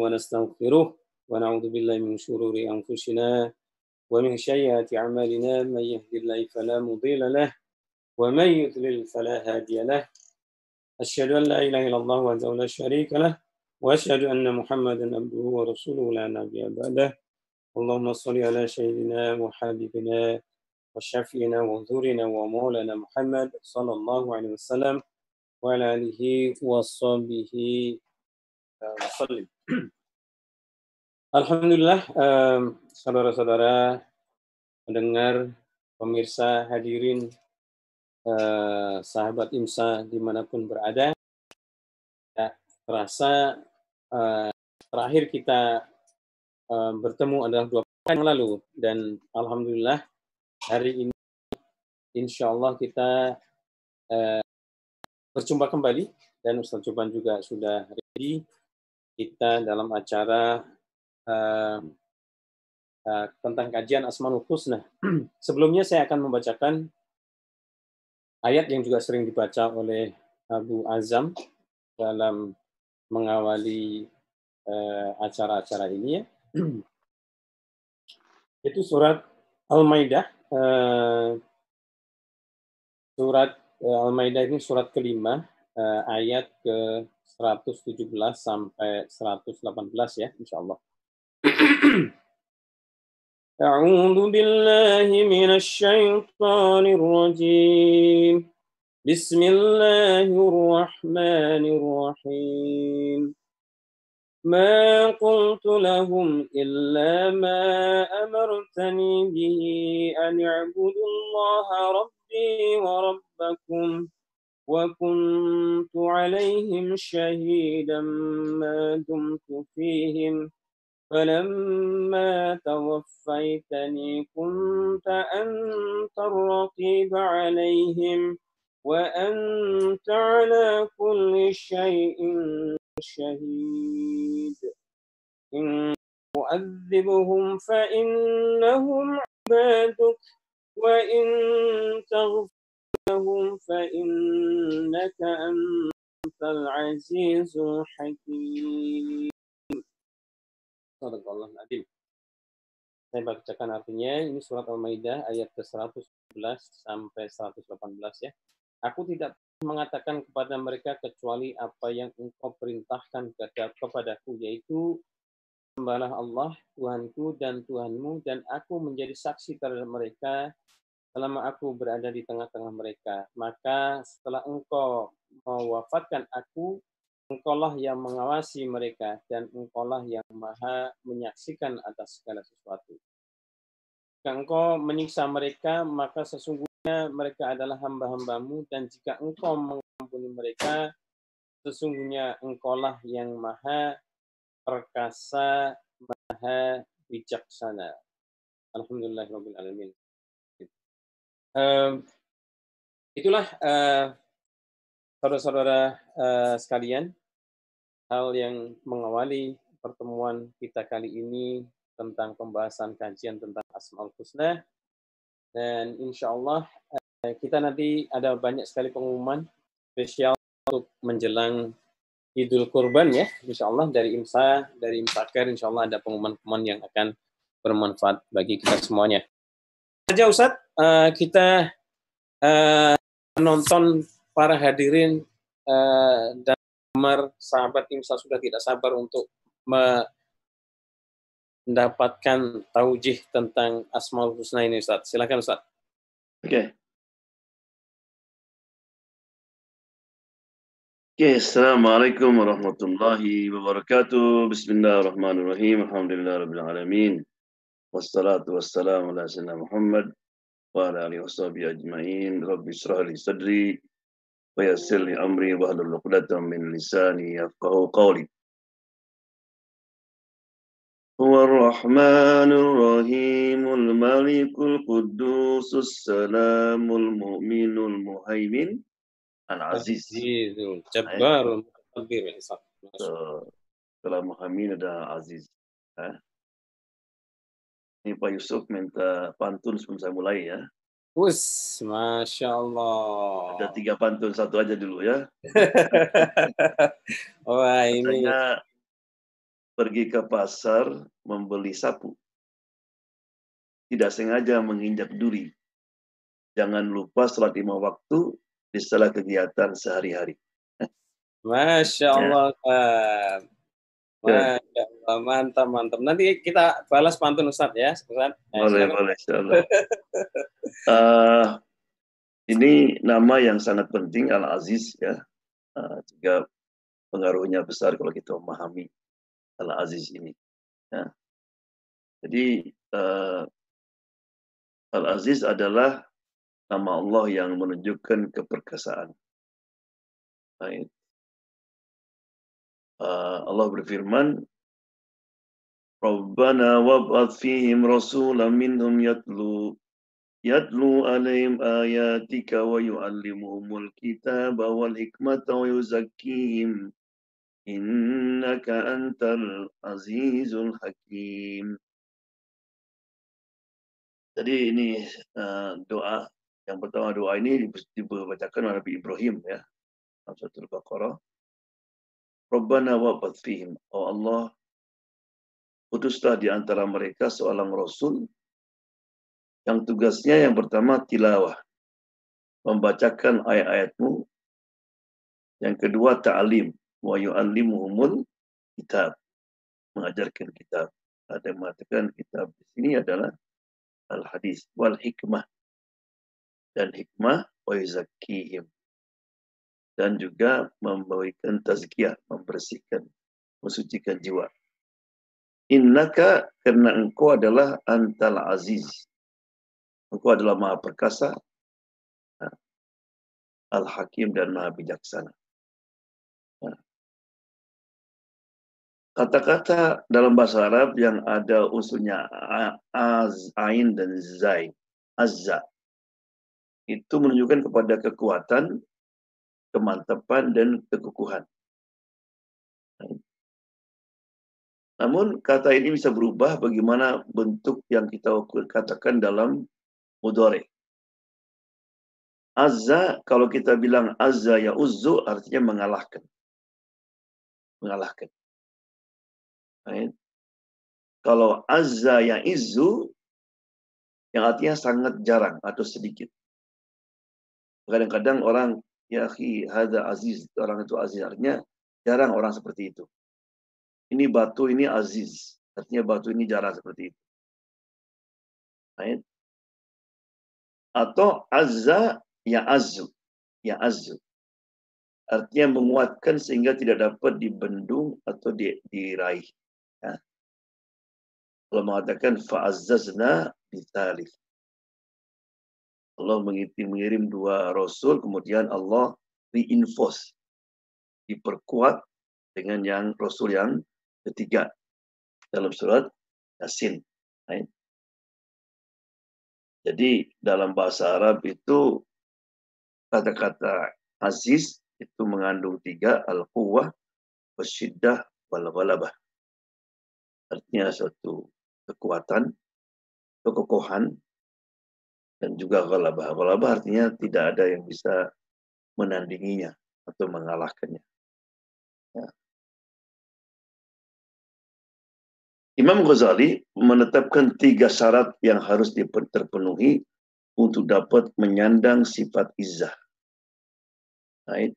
ونستغفره ونعوذ بالله من شرور أنفسنا ومن سيئات أعمالنا. من يهد الله فلا مضل له ومن يضلل فلا هادي له. أشهد أن لا إله إلا الله وحده لا شريك له وأشهد أن محمدا عبده ورسوله لا نبي بعده. اللهم صل على سيدنا وحبيبنا وشفينا وحضورنا ومولانا محمد صلى الله عليه وسلم وعلى آله وصحبه وسلم. Alhamdulillah, saudara-saudara pendengar, pemirsa, hadirin, uh, sahabat IMSA di mana pun berada, ya, terasa uh, terakhir kita uh, bertemu adalah dua pekan lalu. Dan Alhamdulillah hari ini insya Allah kita uh, berjumpa kembali. Dan Ustaz Coban juga sudah ready kita dalam acara uh, uh, tentang kajian Asmaul Husna. Sebelumnya saya akan membacakan ayat yang juga sering dibaca oleh Abu Azam dalam mengawali acara-acara uh, ini ya. Itu surat Al-Maidah uh, surat Al-Maidah ini surat kelima uh, ayat ke 117 sampai 118 ya insyaallah. أعوذ بالله من الشيطان الرجيم بسم الله الرحمن الرحيم ما قلت لهم إلا ما أمرتني به أن اعبدوا الله ربي وربكم وكنت عليهم شهيدا ما دمت فيهم. فلما توفيتني كنت أنت الرقيب عليهم وأنت على كل شيء شهيد. إن تؤذبهم فإنهم عبادك وإن تغفر لهم فإنك أنت العزيز الحكيم Sadaqallah Nadim. Saya bacakan artinya, ini surat Al-Maidah ayat ke-111 sampai 118 ya. Aku tidak mengatakan kepada mereka kecuali apa yang engkau perintahkan kepadaku, yaitu sembahlah Allah, Tuhanku dan Tuhanmu, dan aku menjadi saksi terhadap mereka selama aku berada di tengah-tengah mereka. Maka setelah engkau mewafatkan aku, Engkaulah yang mengawasi mereka dan engkaulah yang maha menyaksikan atas segala sesuatu. Jika engkau menyiksa mereka, maka sesungguhnya mereka adalah hamba-hambamu dan jika engkau mengampuni mereka, sesungguhnya engkaulah yang maha perkasa, maha bijaksana. Alhamdulillahirrahmanirrahim. Itulah uh, saudara-saudara uh, sekalian, hal yang mengawali pertemuan kita kali ini tentang pembahasan kajian tentang Asmaul Husna. Dan insya Allah uh, kita nanti ada banyak sekali pengumuman spesial untuk menjelang Idul Kurban ya, insya Allah dari IMSA, dari IMSAKER, insya Allah ada pengumuman-pengumuman yang akan bermanfaat bagi kita semuanya. Saja Ustadz, uh, kita uh, menonton para hadirin uh, dan Umar sahabat Imsa sudah tidak sabar untuk mendapatkan taujih tentang Asmaul Husna ini Ustaz. Silakan Ustaz. Oke. Okay. Okay, Assalamualaikum warahmatullahi wabarakatuh. Bismillahirrahmanirrahim. Alhamdulillah rabbil alamin Wassalatu wassalamu ala sayyidina Muhammad wa ala alihi washabihi ajmain. Rabbi israh li sadri ويسر لي أمري واحلل عقدة من لساني يفقه قولي هو الرحمن الرحيم الملك القدوس السلام المؤمن المهيمن العزيز الجبار المتكبر Setelah Muhammad ada Aziz. Eh? Ini Pak Yusuf minta pantun sebelum saya mulai ya. Us, masya Allah. Ada tiga pantun satu aja dulu ya. Wah ini. Biasanya, pergi ke pasar membeli sapu. Tidak sengaja menginjak duri. Jangan lupa sholat lima waktu di setelah kegiatan sehari-hari. Masya Allah, Pak. Ya. Masya Allah, mantap, mantap. Nanti kita balas pantun Ustaz ya, Ustaz. Nah, boleh, boleh, uh, ini nama yang sangat penting, Al-Aziz ya. Uh, juga pengaruhnya besar kalau kita memahami Al-Aziz ini. Ya. Jadi uh, Al-Aziz adalah nama Allah yang menunjukkan keperkasaan. Baik. Uh, Allah berfirman, Rabbana wab'ath fihim rasulan minhum yatlu yatlu alaihim ayatika wa yu'allimuhumul kitaba wal hikmata wa yuzakkihim innaka antal azizul hakim. Jadi ini doa yang pertama doa ini dibacakan oleh Nabi Ibrahim ya. Al-Baqarah. Rabbana wa fihim. Oh Allah, putuslah di antara mereka seorang Rasul yang tugasnya yang pertama tilawah. Membacakan ayat-ayatmu. Yang kedua ta'alim. Wa yu'allimuhumul kitab. Mengajarkan kitab. Ada yang mengatakan kitab di sini adalah al-hadis wal hikmah. Dan hikmah wa yuzakkihim dan juga memberikan tazkiyah, membersihkan, mensucikan jiwa. Innaka karena engkau adalah antal aziz. Engkau adalah maha perkasa, al-hakim dan maha bijaksana. Kata-kata dalam bahasa Arab yang ada unsurnya az, ain, dan zai, azza, itu menunjukkan kepada kekuatan, kemantapan dan kekukuhan. Namun kata ini bisa berubah bagaimana bentuk yang kita katakan dalam mudore. Azza, kalau kita bilang azza ya uzzu, artinya mengalahkan. Mengalahkan. Right. Kalau azza ya izzu, yang artinya sangat jarang atau sedikit. Kadang-kadang orang ya akhi hadza aziz orang itu aziz artinya jarang orang seperti itu ini batu ini aziz. Artinya batu ini jarang seperti itu. Atau azza ya azu ya azu artinya menguatkan sehingga tidak dapat dibendung atau di, diraih. Ya. kalau mengatakan fa'azzazna bitalith Allah mengirim, mengirim dua rasul, kemudian Allah reinforce, diperkuat dengan yang rasul yang ketiga dalam surat Yasin. Jadi dalam bahasa Arab itu kata-kata aziz itu mengandung tiga al-quwah, wasyiddah, wal-ghalabah. Artinya suatu kekuatan, kekokohan, dan juga ghalabah. Ghalabah artinya tidak ada yang bisa menandinginya atau mengalahkannya. Imam Ghazali menetapkan tiga syarat yang harus terpenuhi untuk dapat menyandang sifat izzah. Right.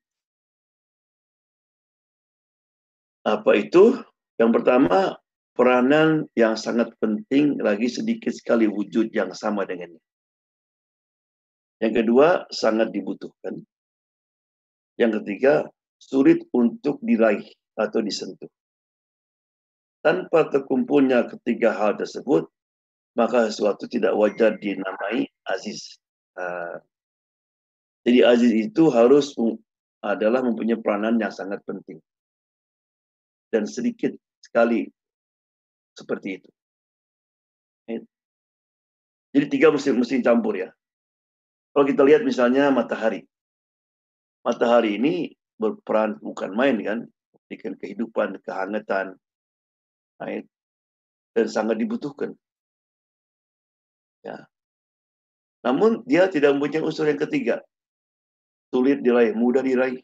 Apa itu? Yang pertama, peranan yang sangat penting lagi sedikit sekali wujud yang sama dengannya. Yang kedua, sangat dibutuhkan. Yang ketiga, sulit untuk diraih atau disentuh. Tanpa terkumpulnya ketiga hal tersebut, maka sesuatu tidak wajar dinamai aziz. Ah, jadi aziz itu harus adalah mempunyai peranan yang sangat penting. Dan sedikit sekali seperti itu. Jadi tiga mesti mesti campur ya. Kalau kita lihat misalnya matahari. Matahari ini berperan bukan main kan, memberikan kehidupan, kehangatan, dan sangat dibutuhkan. Ya. Namun dia tidak mempunyai unsur yang ketiga. Sulit diraih, mudah diraih.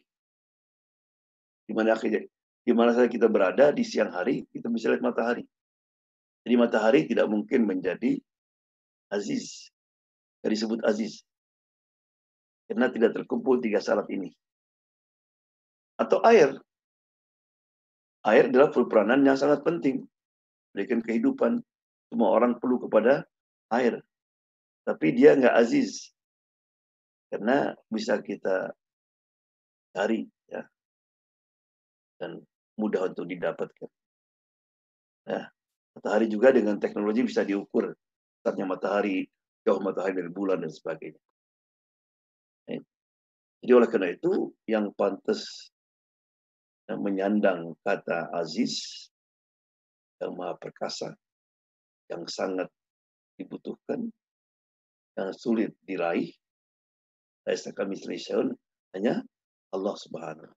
Di mana di mana saja kita berada di siang hari, kita bisa lihat matahari. Jadi matahari tidak mungkin menjadi aziz. Jadi disebut aziz. Karena tidak terkumpul tiga syarat ini. Atau air. Air adalah peranan yang sangat penting. Berikan kehidupan. Semua orang perlu kepada air. Tapi dia nggak aziz. Karena bisa kita cari. ya Dan mudah untuk didapatkan. Ya. Matahari juga dengan teknologi bisa diukur. Saatnya matahari, jauh matahari dari bulan dan sebagainya. Ya. Jadi oleh karena itu yang pantas yang menyandang kata Aziz yang maha perkasa, yang sangat dibutuhkan, yang sulit diraih, Laisa kami hanya Allah Subhanahu.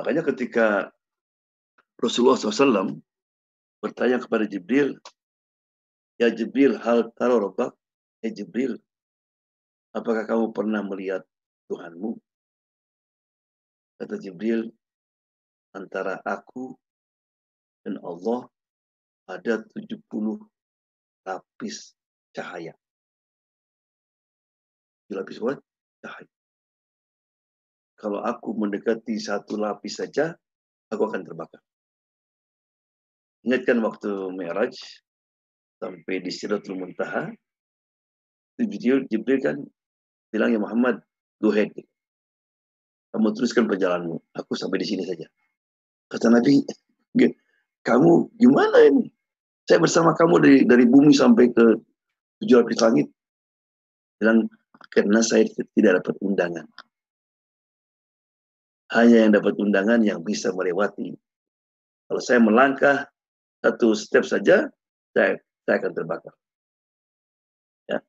Makanya ketika Rasulullah SAW bertanya kepada Jibril, Ya Jibril, hal taruh robak? Ya Jibril, apakah kamu pernah melihat Tuhanmu? Kata Jibril, antara aku dan Allah ada 70 lapis cahaya. Lapis what? Cahaya. Kalau aku mendekati satu lapis saja, aku akan terbakar. Ingatkan waktu Mi'raj sampai di Siratul Muntaha, Jibril, Jibril kan bilang ya Muhammad, go ahead. Kamu teruskan perjalananmu. Aku sampai di sini saja. Kata Nabi, kamu gimana ini? Saya bersama kamu dari dari bumi sampai ke tujuh lapis langit. Bilang, karena saya tidak dapat undangan. Hanya yang dapat undangan yang bisa melewati. Kalau saya melangkah satu step saja, saya, saya akan terbakar. Ya.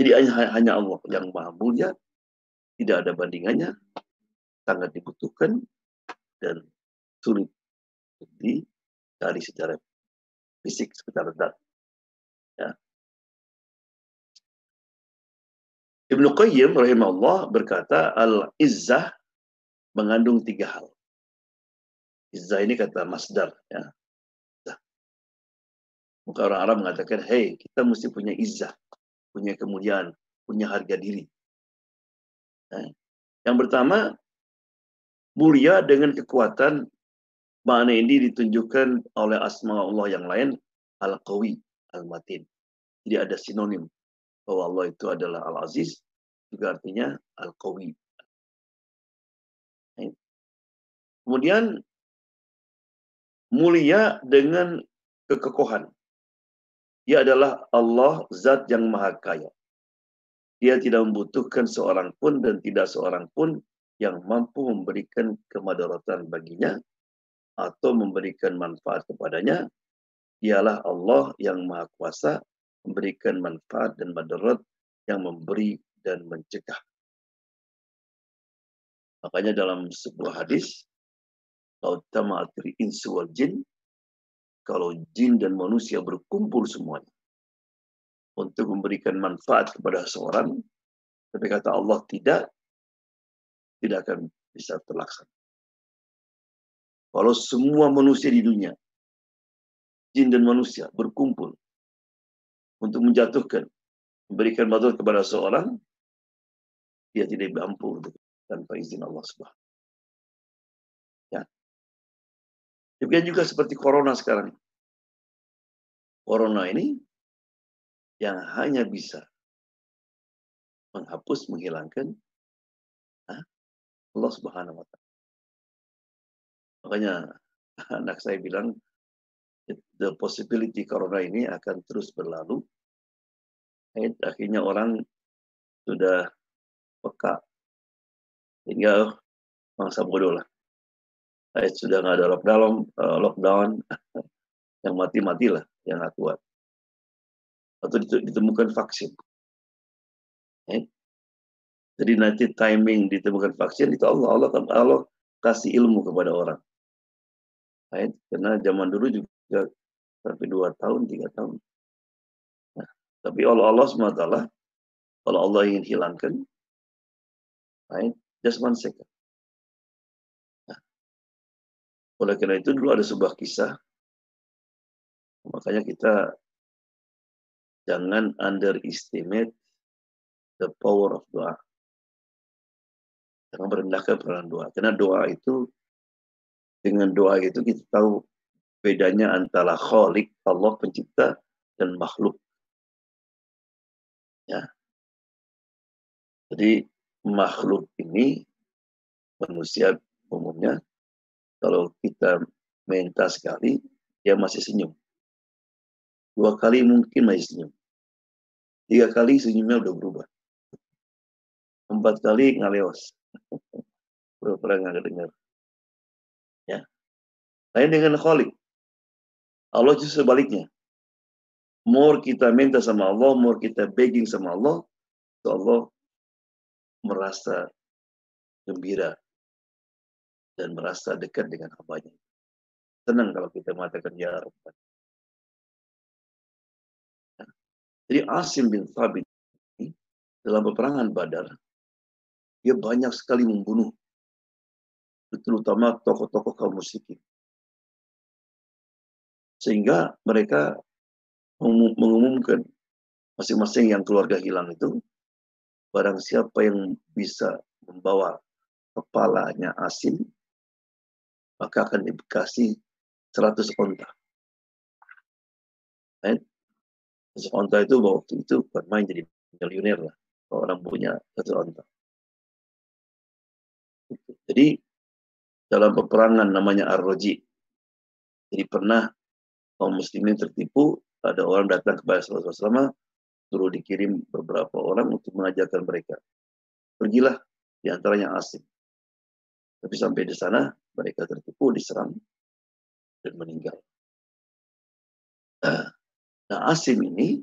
Jadi hanya, hanya Allah yang maha mulia tidak ada bandingannya, sangat dibutuhkan, dan sulit dicari secara fisik, secara dat. Ya. Ibnu Qayyim rahimahullah berkata, Al-Izzah mengandung tiga hal. Izzah ini kata masdar. Ya. Maka orang Arab mengatakan, hei, kita mesti punya izzah, punya kemuliaan, punya harga diri. Eh, yang pertama, mulia dengan kekuatan makna ini ditunjukkan oleh asma Allah yang lain al-qawi, al-matin. Jadi ada sinonim bahwa Allah itu adalah al-aziz, juga artinya al-qawi. Kemudian mulia dengan kekokohan. Dia adalah Allah zat yang maha kaya. Dia tidak membutuhkan seorang pun dan tidak seorang pun yang mampu memberikan kemadaratan baginya atau memberikan manfaat kepadanya. Dialah Allah yang maha kuasa memberikan manfaat dan madarat yang memberi dan mencegah. Makanya dalam sebuah hadis, insu wal jin, kalau jin dan manusia berkumpul semuanya, untuk memberikan manfaat kepada seorang, tapi kata Allah tidak, tidak akan bisa terlaksana. Kalau semua manusia di dunia, jin dan manusia berkumpul untuk menjatuhkan, memberikan bantuan kepada seorang, dia tidak mampu tanpa izin Allah Subhanahu. Ya. Demikian juga seperti corona sekarang. Corona ini yang hanya bisa menghapus, menghilangkan Allah Subhanahu wa taala. Makanya anak saya bilang the possibility corona ini akan terus berlalu. Akhirnya orang sudah peka hingga mangsa bodoh lah. Sudah nggak ada lockdown, eh, lockdown yang mati-matilah yang nggak kuat atau ditemukan vaksin. Eh? Jadi nanti timing ditemukan vaksin itu Allah Allah Allah kasih ilmu kepada orang. Eh? Karena zaman dulu juga sampai dua tahun tiga tahun. Nah, tapi Allah Allah swt kalau Allah ingin hilangkan, eh? just one second. Oleh karena itu dulu ada sebuah kisah. Makanya kita jangan underestimate the power of doa. Jangan merendahkan peranan doa. Karena doa itu, dengan doa itu kita tahu bedanya antara khalik, Allah pencipta, dan makhluk. Ya. Jadi makhluk ini manusia umumnya kalau kita minta sekali dia masih senyum. Dua kali mungkin masih senyum. Tiga kali senyumnya udah berubah. Empat kali ngaleos. Pura-pura nggak dengar. Ya. Lain dengan kholik. Allah justru sebaliknya. More kita minta sama Allah, more kita begging sama Allah, so Allah merasa gembira dan merasa dekat dengan hambanya. Senang kalau kita mengatakan ya Rabbana. Jadi Asim bin Thabit dalam peperangan Badar, dia banyak sekali membunuh, terutama tokoh-tokoh kaum musyrikin. Sehingga mereka mengumumkan masing-masing yang keluarga hilang itu, barang siapa yang bisa membawa kepalanya Asim, maka akan dikasih 100 onta. Right? 100 onta itu waktu itu bukan main jadi miliuner lah. Kalau orang punya satu onta. Jadi dalam peperangan namanya Ar-Roji. Jadi pernah kaum muslimin tertipu, ada orang datang kepada Rasulullah SAW, suruh dikirim beberapa orang untuk mengajarkan mereka. Pergilah di antaranya asing. Tapi sampai di sana mereka tertipu, diserang, dan meninggal. Nah, Asim ini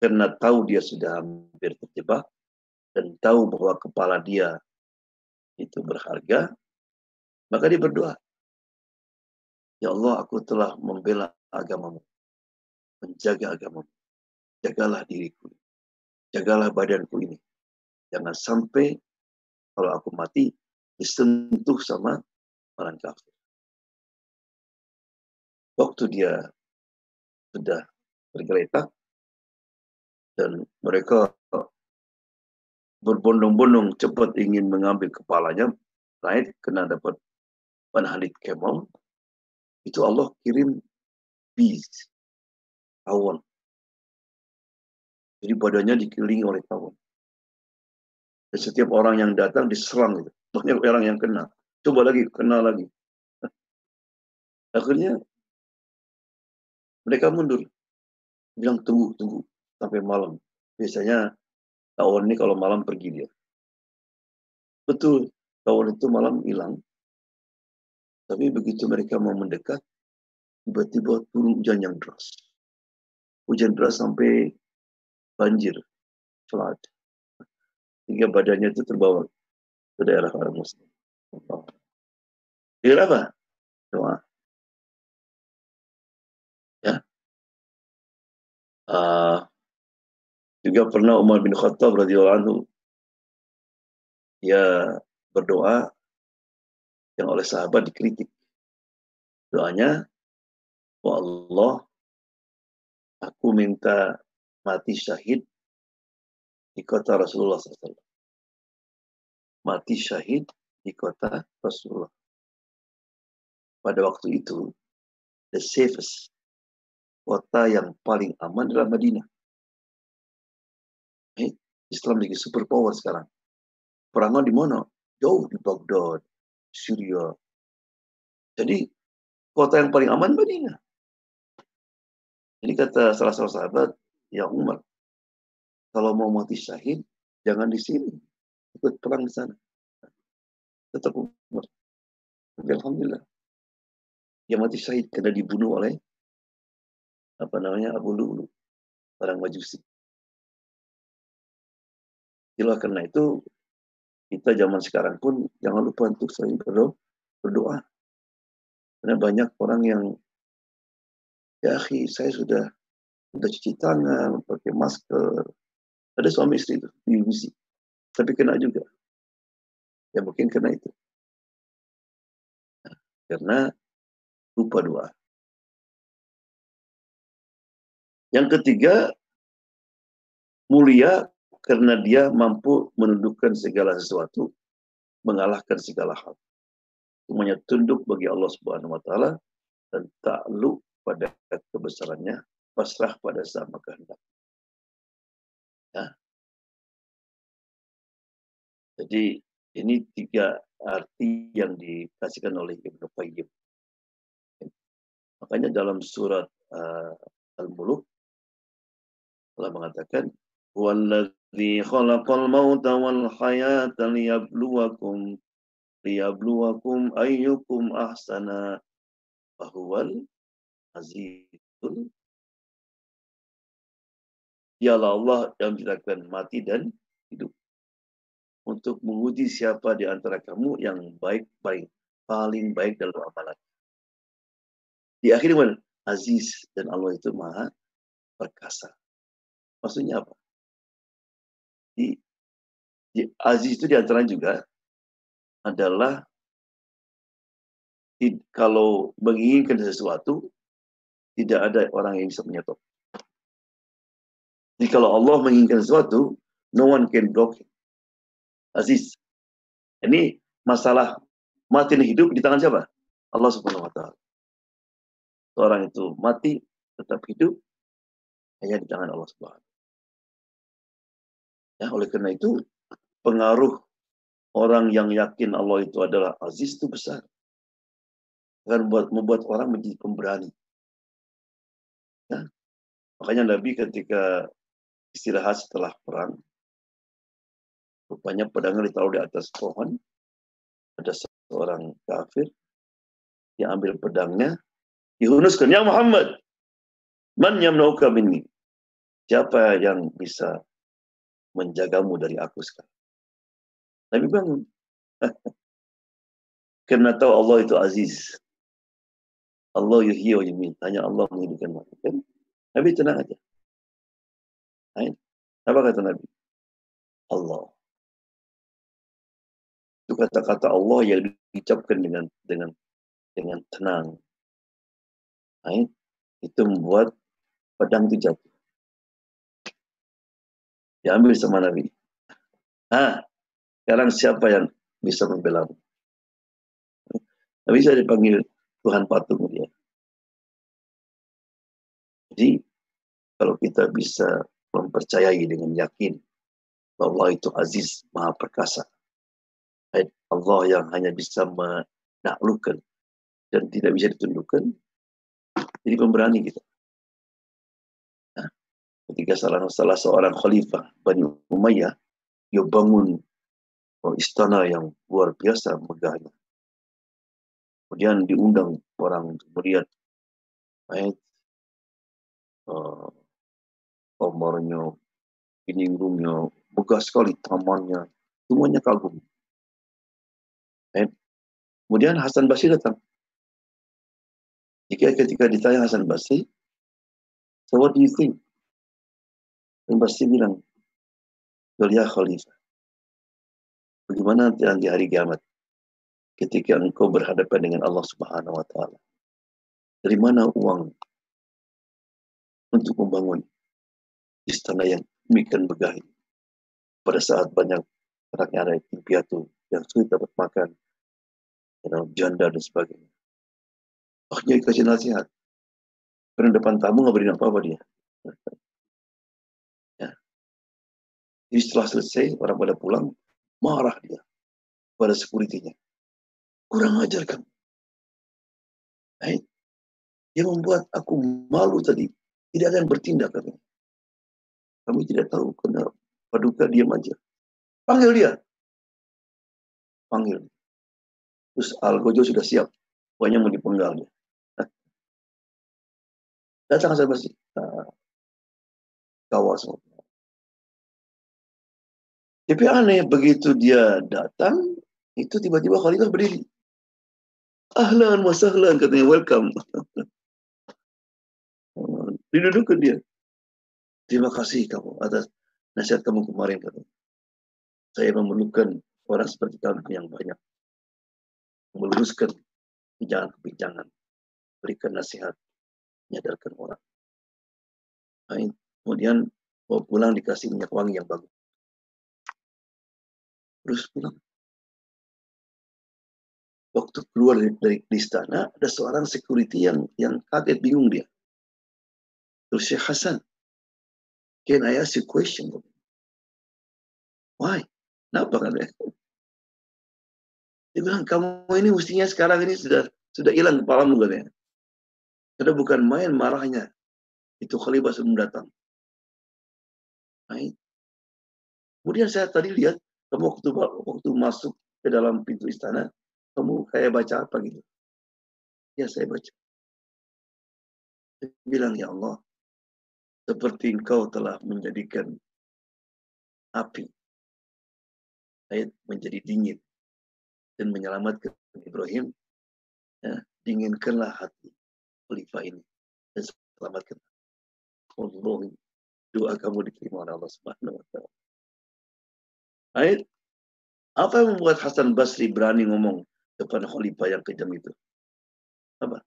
karena tahu dia sudah hampir terjebak dan tahu bahwa kepala dia itu berharga, maka dia berdoa. Ya Allah, aku telah membela agamamu, menjaga agamamu. Jagalah diriku, jagalah badanku ini. Jangan sampai kalau aku mati disentuh sama orang kafir. Waktu dia sudah tergeletak dan mereka berbondong-bondong cepat ingin mengambil kepalanya, naik kena dapat panhalit kemol, itu Allah kirim bees, tawon. Jadi badannya dikelilingi oleh tawon. Dan setiap orang yang datang diserang itu. Banyak orang yang kena. Coba lagi, kenal lagi. Akhirnya mereka mundur. Bilang tunggu, tunggu sampai malam. Biasanya tawon ini kalau malam pergi dia. Betul, tawon itu malam hilang. Tapi begitu mereka mau mendekat, tiba-tiba turun hujan yang deras. Hujan deras sampai banjir, flood. Hingga badannya itu terbawa ke daerah orang muslim. Dengan apa? Doa. Uh, juga pernah Umar bin Khattab radhiyallahu anhu dia berdoa yang oleh sahabat dikritik. Doanya, "Ya Allah, aku minta mati syahid di kota Rasulullah SAW mati syahid di kota Rasulullah. Pada waktu itu, the safest kota yang paling aman adalah Madinah. Eh, Islam lagi super power sekarang. Perangan di mana? Jauh di Baghdad, Syria. Jadi kota yang paling aman Madinah. Ini kata salah satu sahabat, ya Umar, kalau mau mati syahid, jangan di sini ikut perang di sana. Tetap umur. Tapi Alhamdulillah. Dia mati syahid karena dibunuh oleh apa namanya Abu Lulu, orang Majusi. Itulah karena itu kita zaman sekarang pun jangan lupa untuk sering berdoa. Karena banyak orang yang ya akhi saya sudah sudah cuci tangan, pakai masker. Ada suami istri itu di tapi kena juga. Ya mungkin kena itu. Nah, karena lupa doa. Yang ketiga, mulia karena dia mampu menundukkan segala sesuatu, mengalahkan segala hal. Semuanya tunduk bagi Allah Subhanahu wa taala dan takluk pada kebesarannya, pasrah pada sama kehendak. Ya. Jadi ini tiga arti yang dikasihkan oleh Ibnu Qayyim. Makanya dalam surat uh, Al-Muluk Allah mengatakan Walladzi khalaqal mauta wal hayata liyabluwakum liyabluwakum ayyukum ahsana fahuwal azizul Dialah Allah yang menciptakan mati dan hidup untuk menguji siapa di antara kamu yang baik-baik, paling baik dalam amalan. Di akhir mana? Aziz dan Allah itu maha perkasa. Maksudnya apa? Di, di aziz itu di antara juga adalah di, kalau menginginkan sesuatu tidak ada orang yang bisa menyetop. Jadi kalau Allah menginginkan sesuatu, no one can block it. Aziz. Ini masalah mati dan hidup di tangan siapa? Allah Subhanahu wa taala. Orang itu mati tetap hidup hanya di tangan Allah Subhanahu Ya, oleh karena itu pengaruh orang yang yakin Allah itu adalah aziz itu besar. Akan membuat, membuat orang menjadi pemberani. Ya. Makanya Nabi ketika istirahat setelah perang, rupanya pedangnya ditaruh di atas pohon, ada seorang kafir yang ambil pedangnya, dihunuskan, Ya Muhammad, man yamnauka minni? Siapa yang bisa menjagamu dari aku sekarang. Nabi bangun. Karena tahu Allah itu aziz. Allah yuhyi wa yumin. Hanya Allah menghidupkan mati. Kan? Nabi tenang aja. Apa kata Nabi? Allah. Itu kata-kata Allah yang diucapkan dengan dengan dengan tenang. Itu membuat pedang itu jatuh diambil sama Nabi. Ah, sekarang siapa yang bisa membela? Nabi bisa dipanggil Tuhan patung dia. Jadi kalau kita bisa mempercayai dengan yakin bahwa itu aziz maha perkasa. Allah yang hanya bisa menaklukkan dan tidak bisa ditundukkan. Jadi pemberani kita ketika salah, salah seorang khalifah Bani Umayyah dia bangun istana yang luar biasa megahnya. Kemudian diundang orang untuk melihat ayat uh, kamarnya, ini megah sekali tamannya, semuanya kagum. Ayat. Kemudian Hasan Basri datang. Jika ketika ditanya Hasan Basri, so what do you think? Dan pasti bilang, Yulia Khalifah, bagaimana nanti di hari kiamat ketika engkau berhadapan dengan Allah Subhanahu wa taala? Dari mana uang untuk membangun istana yang demikian megah pada saat banyak yang ada di piatu yang sulit dapat makan, you janda dan sebagainya. Akhirnya dikasih nasihat. Karena depan tamu nggak beri apa-apa dia. Jadi setelah selesai, orang pada pulang, marah dia pada sekuritinya. Kurang ajar kamu. Nah, dia membuat aku malu tadi. Tidak ada yang bertindak katanya. Kami tidak tahu kenapa. Paduka diam aja. Panggil dia. Panggil. Terus Algojo sudah siap. Pokoknya mau dipenggal dia. Datang saya masih. Nah, kawal semua. Tapi aneh, begitu dia datang, itu tiba-tiba Khalifah berdiri. Ahlan wa sahlan, katanya, welcome. Didudukkan dia. Terima kasih kamu atas nasihat kamu kemarin. Katanya. Saya memerlukan orang seperti kamu yang banyak. Meluruskan kebijakan-kebijakan. berikan nasihat, menyadarkan orang. Nah, kemudian pulang dikasih minyak wangi yang bagus. Terus pulang. Waktu keluar dari, istana, ada seorang security yang yang kaget bingung dia. Terus Syekh Hasan, can I ask you a question? Why? Kenapa kan? Dia bilang, kamu ini mestinya sekarang ini sudah sudah hilang kepalamu katanya. Sudah bukan main marahnya. Itu khalifah sebelum datang. Kemudian saya tadi lihat, kamu waktu, waktu masuk ke dalam pintu istana, kamu kayak baca apa gitu? Ya saya baca. Saya bilang, ya Allah, seperti engkau telah menjadikan api ayat menjadi dingin dan menyelamatkan Ibrahim, ya, dinginkanlah hati khalifah ini dan selamatkan. Allah doa kamu diterima oleh Allah Subhanahu wa taala. Ayat apa yang membuat Hasan Basri berani ngomong depan khalifah yang kejam itu? Apa?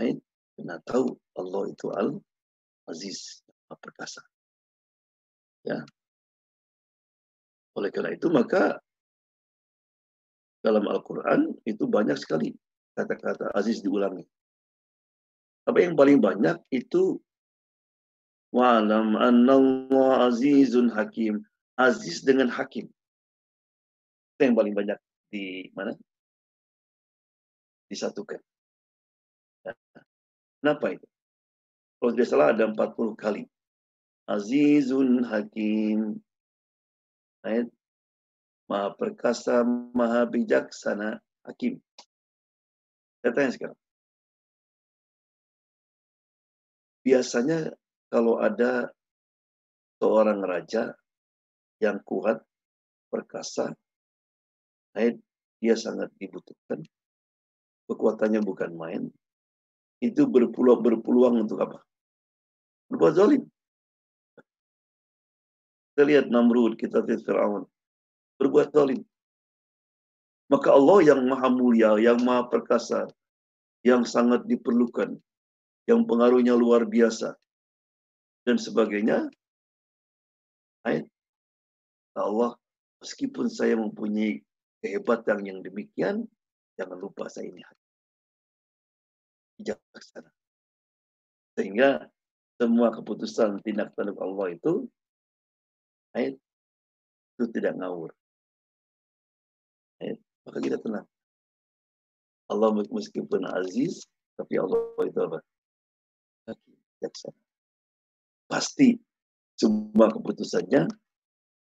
Ayat karena tahu Allah itu Al Aziz, perkasa. Ya. Oleh karena itu maka dalam Al-Quran itu banyak sekali kata-kata aziz diulangi. Tapi yang paling banyak itu wa'lam annallah azizun hakim. Aziz dengan hakim. Itu yang paling banyak di mana? Disatukan. Ya. Kenapa itu? Kalau tidak salah ada 40 kali. Azizun hakim. Ayat Maha perkasa, maha bijaksana, hakim. Saya tanya sekarang. Biasanya kalau ada seorang raja yang kuat, perkasa, dia sangat dibutuhkan. Kekuatannya bukan main. Itu berpeluang, berpeluang untuk apa? Berbuat zalim. Kita lihat Namrud, kita lihat Fir'aun berbuat zalim. Maka Allah yang maha mulia, yang maha perkasa, yang sangat diperlukan, yang pengaruhnya luar biasa, dan sebagainya. Ayat Allah, meskipun saya mempunyai kehebatan yang demikian, jangan lupa saya ini bijaksana. Sehingga semua keputusan tindak tanduk Allah itu ayat itu tidak ngawur. Ya, maka kita tenang. Allah meskipun aziz, tapi Allah itu apa? Bijaksana. Pasti semua keputusannya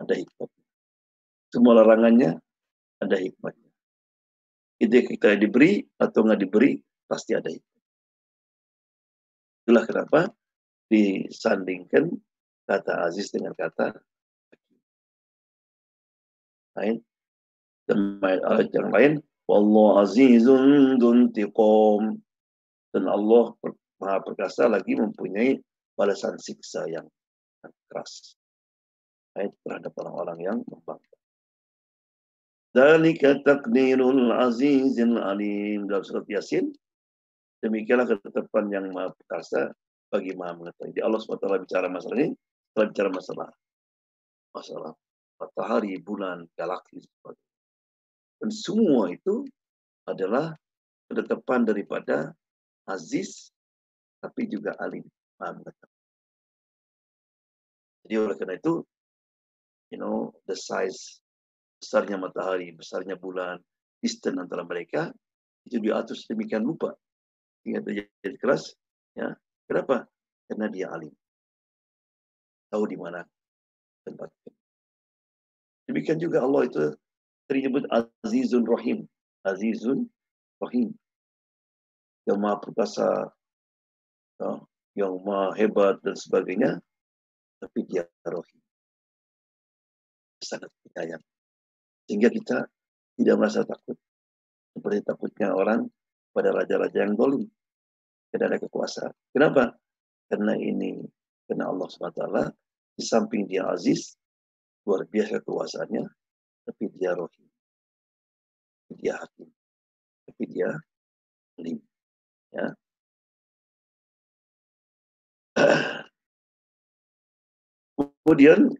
ada hikmahnya. Semua larangannya ada hikmahnya. Ide kita diberi atau nggak diberi, pasti ada hikmah. Itulah kenapa disandingkan kata aziz dengan kata lain dan ayat yang lain wallahu azizun duntiqom dan Allah maha perkasa lagi mempunyai balasan siksa yang keras ayat terhadap orang-orang yang membangkang Dalika takdirul azizil alim dalam surat Yasin. Demikianlah ketetapan yang maha perkasa bagi maha mengetahui. Allah SWT bicara masalah ini, setelah bicara masalah masalah matahari, bulan, galaksi, sebagainya. Dan semua itu adalah ketetapan daripada aziz, tapi juga alim. Jadi oleh karena itu, you know, the size, besarnya matahari, besarnya bulan, distance antara mereka, itu diatur sedemikian rupa. Hingga terjadi keras. Ya. Kenapa? Karena dia alim. Tahu di mana tempatnya. Demikian juga Allah itu disebut Azizun Rahim. Azizun Rahim. Yang maha perkasa, ya, yang maha hebat dan sebagainya. Tapi dia Rahim. Sangat penyayang. Sehingga kita tidak merasa takut. Seperti takutnya orang pada raja-raja yang dolim. Tidak ada kekuasaan. Kenapa? Karena ini, karena Allah SWT di samping dia aziz, luar biasa kekuasaannya, tapi dia. Tapi dia hakim. Tapi dia Ya. Kemudian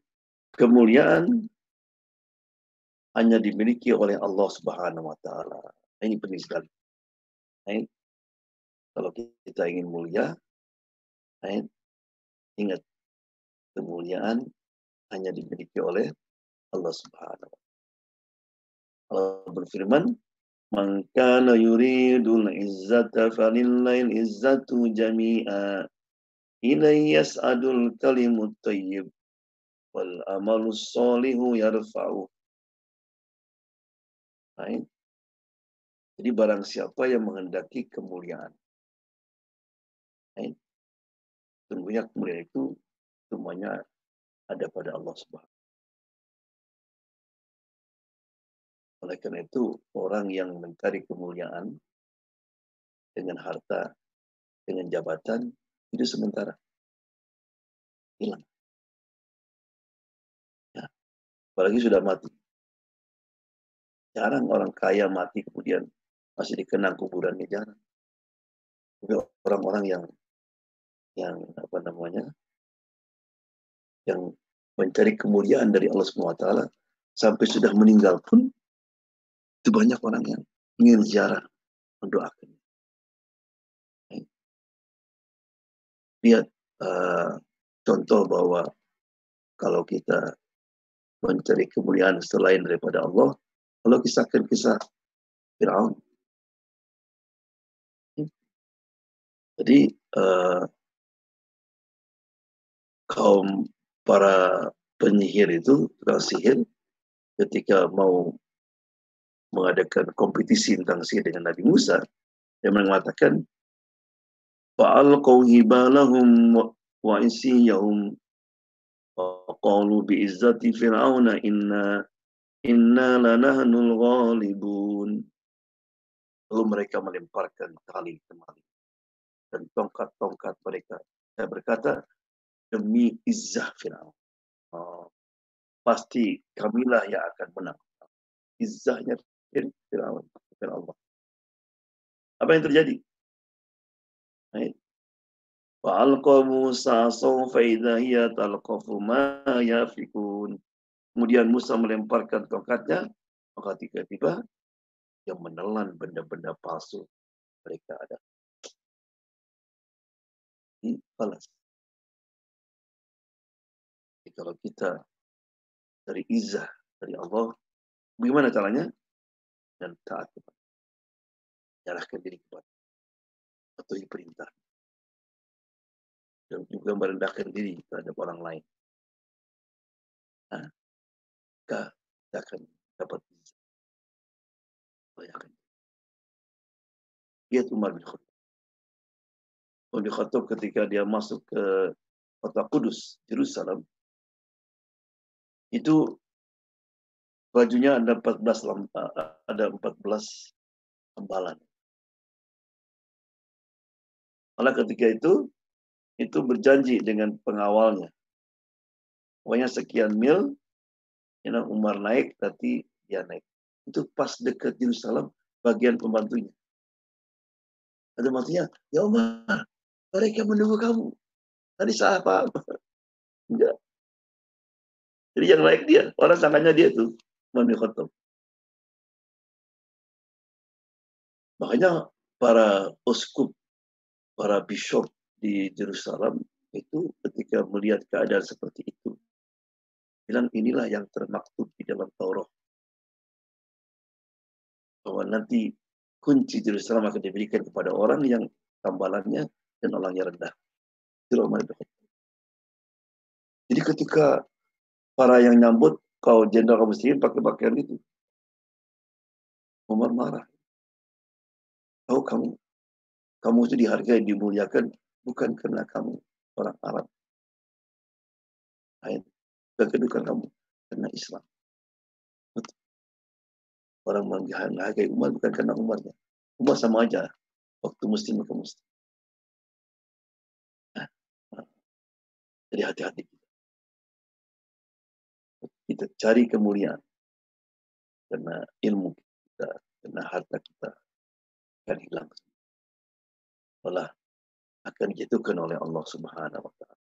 kemuliaan hanya dimiliki oleh Allah Subhanahu wa taala. Ini penting sekali. Right? Kalau kita ingin mulia, right? ingat kemuliaan hanya dimiliki oleh Allah Subhanahu wa taala. Allah berfirman, "Man kana yuridul izzata falillahi izzatu jami'a." Ilaihi yas'adul kalimut thayyib wal amalus solihu yarfa'u. Right? Jadi barang siapa yang menghendaki kemuliaan. Right? Sungguhnya kemuliaan itu semuanya ada pada Allah Subhanahu Oleh karena itu, orang yang mencari kemuliaan dengan harta, dengan jabatan, itu sementara. Hilang. Ya. Apalagi sudah mati. Jarang orang kaya mati kemudian masih dikenang kuburannya jarang. Tapi orang-orang yang yang apa namanya yang mencari kemuliaan dari Allah SWT sampai sudah meninggal pun itu banyak orang yang ingin ziarah mendoakan. Lihat uh, contoh bahwa kalau kita mencari kemuliaan selain daripada Allah, kalau kisahkan kisah Fir'aun. Jadi uh, kaum para penyihir itu, tukang sihir, ketika mau mengadakan kompetisi tentang sihir dengan Nabi Musa, dia mengatakan wa isiyahum qalu bi izzati fir'auna inna inna lanahnul ghalibun lalu mereka melemparkan tali temali dan tongkat-tongkat mereka saya berkata demi izzah Fir'aun oh, pasti kamilah yang akan menang izzahnya Fir'aun Allah. Apa yang terjadi? Fa'alqa Musa sawfa talqafu ma yafikun. Kemudian Musa melemparkan tongkatnya, maka tiba-tiba yang menelan benda-benda palsu mereka ada. Ini balas. Jadi kalau kita dari izah dari Allah, bagaimana caranya? dan taat kepada Nyalahkan diri kepada patuhi perintah dan juga merendahkan diri terhadap orang lain. Nah, kita akan dapat Bayangkan. Lihat Umar bin Khattab. Umar bin Khattab ketika dia masuk ke kota Kudus, Yerusalem, itu bajunya ada 14 ada 14 lembalan. Malah ketika itu itu berjanji dengan pengawalnya. Pokoknya sekian mil, you know, Umar naik, berarti dia naik. Itu pas dekat Yerusalem, bagian pembantunya. Ada matinya, ya Umar, mereka menunggu kamu. Tadi salah? Enggak. Jadi yang naik dia, orang sangkanya dia tuh. Umar bin. Makanya para uskup, para bishop di Jerusalem itu ketika melihat keadaan seperti itu, bilang inilah yang termaktub di dalam Taurat. Bahwa nanti kunci Jerusalem akan diberikan kepada orang yang tambalannya dan orangnya rendah. Jadi ketika para yang nyambut kau jenderal kaum muslimin pakai pakaian itu. Umar marah. Tahu kamu, kamu itu dihargai, dimuliakan bukan karena kamu orang Arab. Lain. Dan kedudukan kamu karena Islam. Betul. Orang menghargai Umar bukan karena Umarnya. Umar sama aja. Waktu muslim ke muslim. Nah, nah. Jadi hati-hati kita cari kemuliaan karena ilmu kita, karena harta kita akan hilang. Malah akan dijatuhkan oleh Allah Subhanahu wa taala.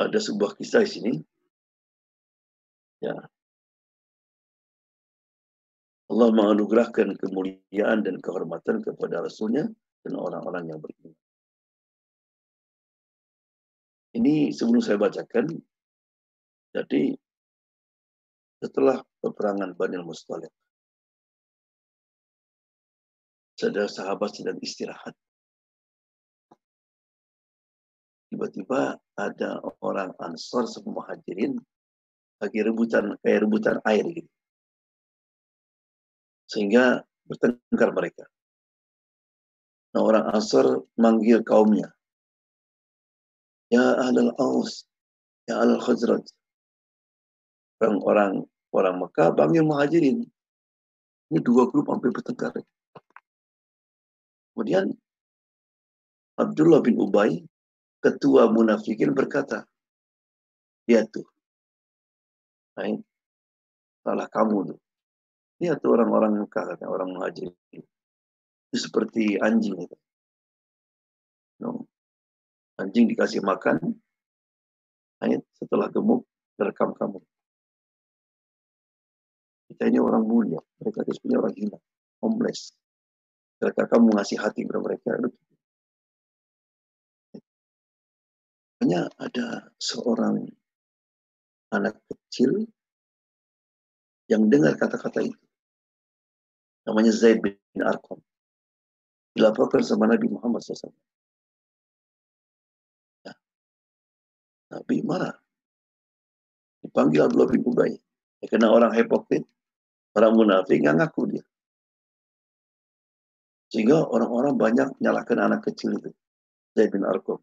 Ada sebuah kisah di sini. Ya. Allah menganugerahkan kemuliaan dan kehormatan kepada Rasulnya dan orang-orang yang beriman. Ini sebelum saya bacakan, jadi setelah peperangan Bani Mustalik, saudara sahabat sedang istirahat. Tiba-tiba ada orang Ansar semua hadirin lagi rebutan kayak rebutan air gitu. Sehingga bertengkar mereka. Nah, orang Ansar manggil kaumnya. Ya ahlal aus, ya ahlal khazraj. Orang-orang orang Mekah panggil muhajirin. Ini dua grup hampir bertengkar. Kemudian Abdullah bin Ubay, ketua munafikin berkata, ya tuh, nah, salah kamu tuh. Lihat tuh orang-orang Mekah, kata orang muhajirin. Itu seperti anjing itu. No. Anjing dikasih makan, ayat setelah gemuk, terekam kamu. Kita ini orang mulia, mereka itu sebenarnya orang hina, homeless. Mereka kamu ngasih hati kepada mereka. Hanya ada seorang anak kecil yang dengar kata-kata itu. Namanya Zaid bin Arqam. Dilaporkan sama Nabi Muhammad SAW. Nabi marah. Dipanggil Abdullah bin Ubay. Ya, karena orang hipokrit, orang munafik, nggak ngaku dia. Sehingga orang-orang banyak menyalahkan anak kecil itu. Zaid bin Arqam.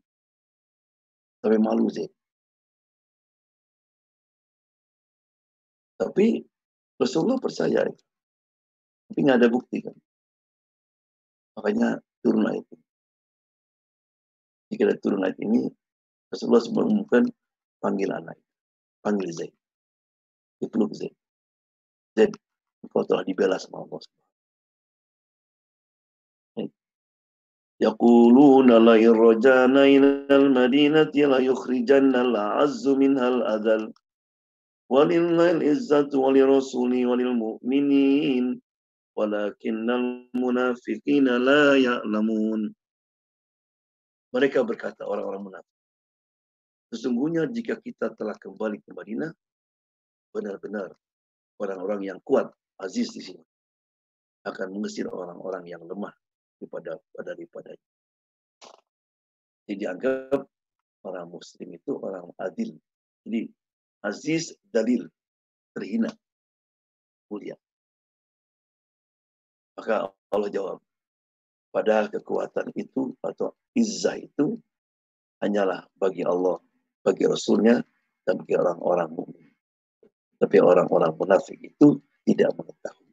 Sampai malu Zaid. Tapi Rasulullah percaya itu. Tapi nggak ada bukti kan. Makanya turun ayat ini. Jika ada turun ayat ini, Rasulullah mengumumkan panggil anak. Panggil Zaid. Dipeluk Zaid. Zaid, engkau telah dibela sama Allah. يقولون لئن رجعنا إلى المدينة ليخرجن الأعز منها الأذل ولله العزة ولرسوله وللمؤمنين ولكن المنافقين لا يعلمون Mereka berkata orang-orang munafik Sesungguhnya jika kita telah kembali ke Madinah, benar-benar orang-orang yang kuat, aziz di sini, akan mengusir orang-orang yang lemah daripada daripada Jadi dianggap orang Muslim itu orang adil. Jadi aziz dalil terhina mulia. Maka Allah jawab, padahal kekuatan itu atau izzah itu hanyalah bagi Allah bagi Rasulnya dan bagi orang-orang mukmin. Tapi orang-orang munafik itu tidak mengetahui.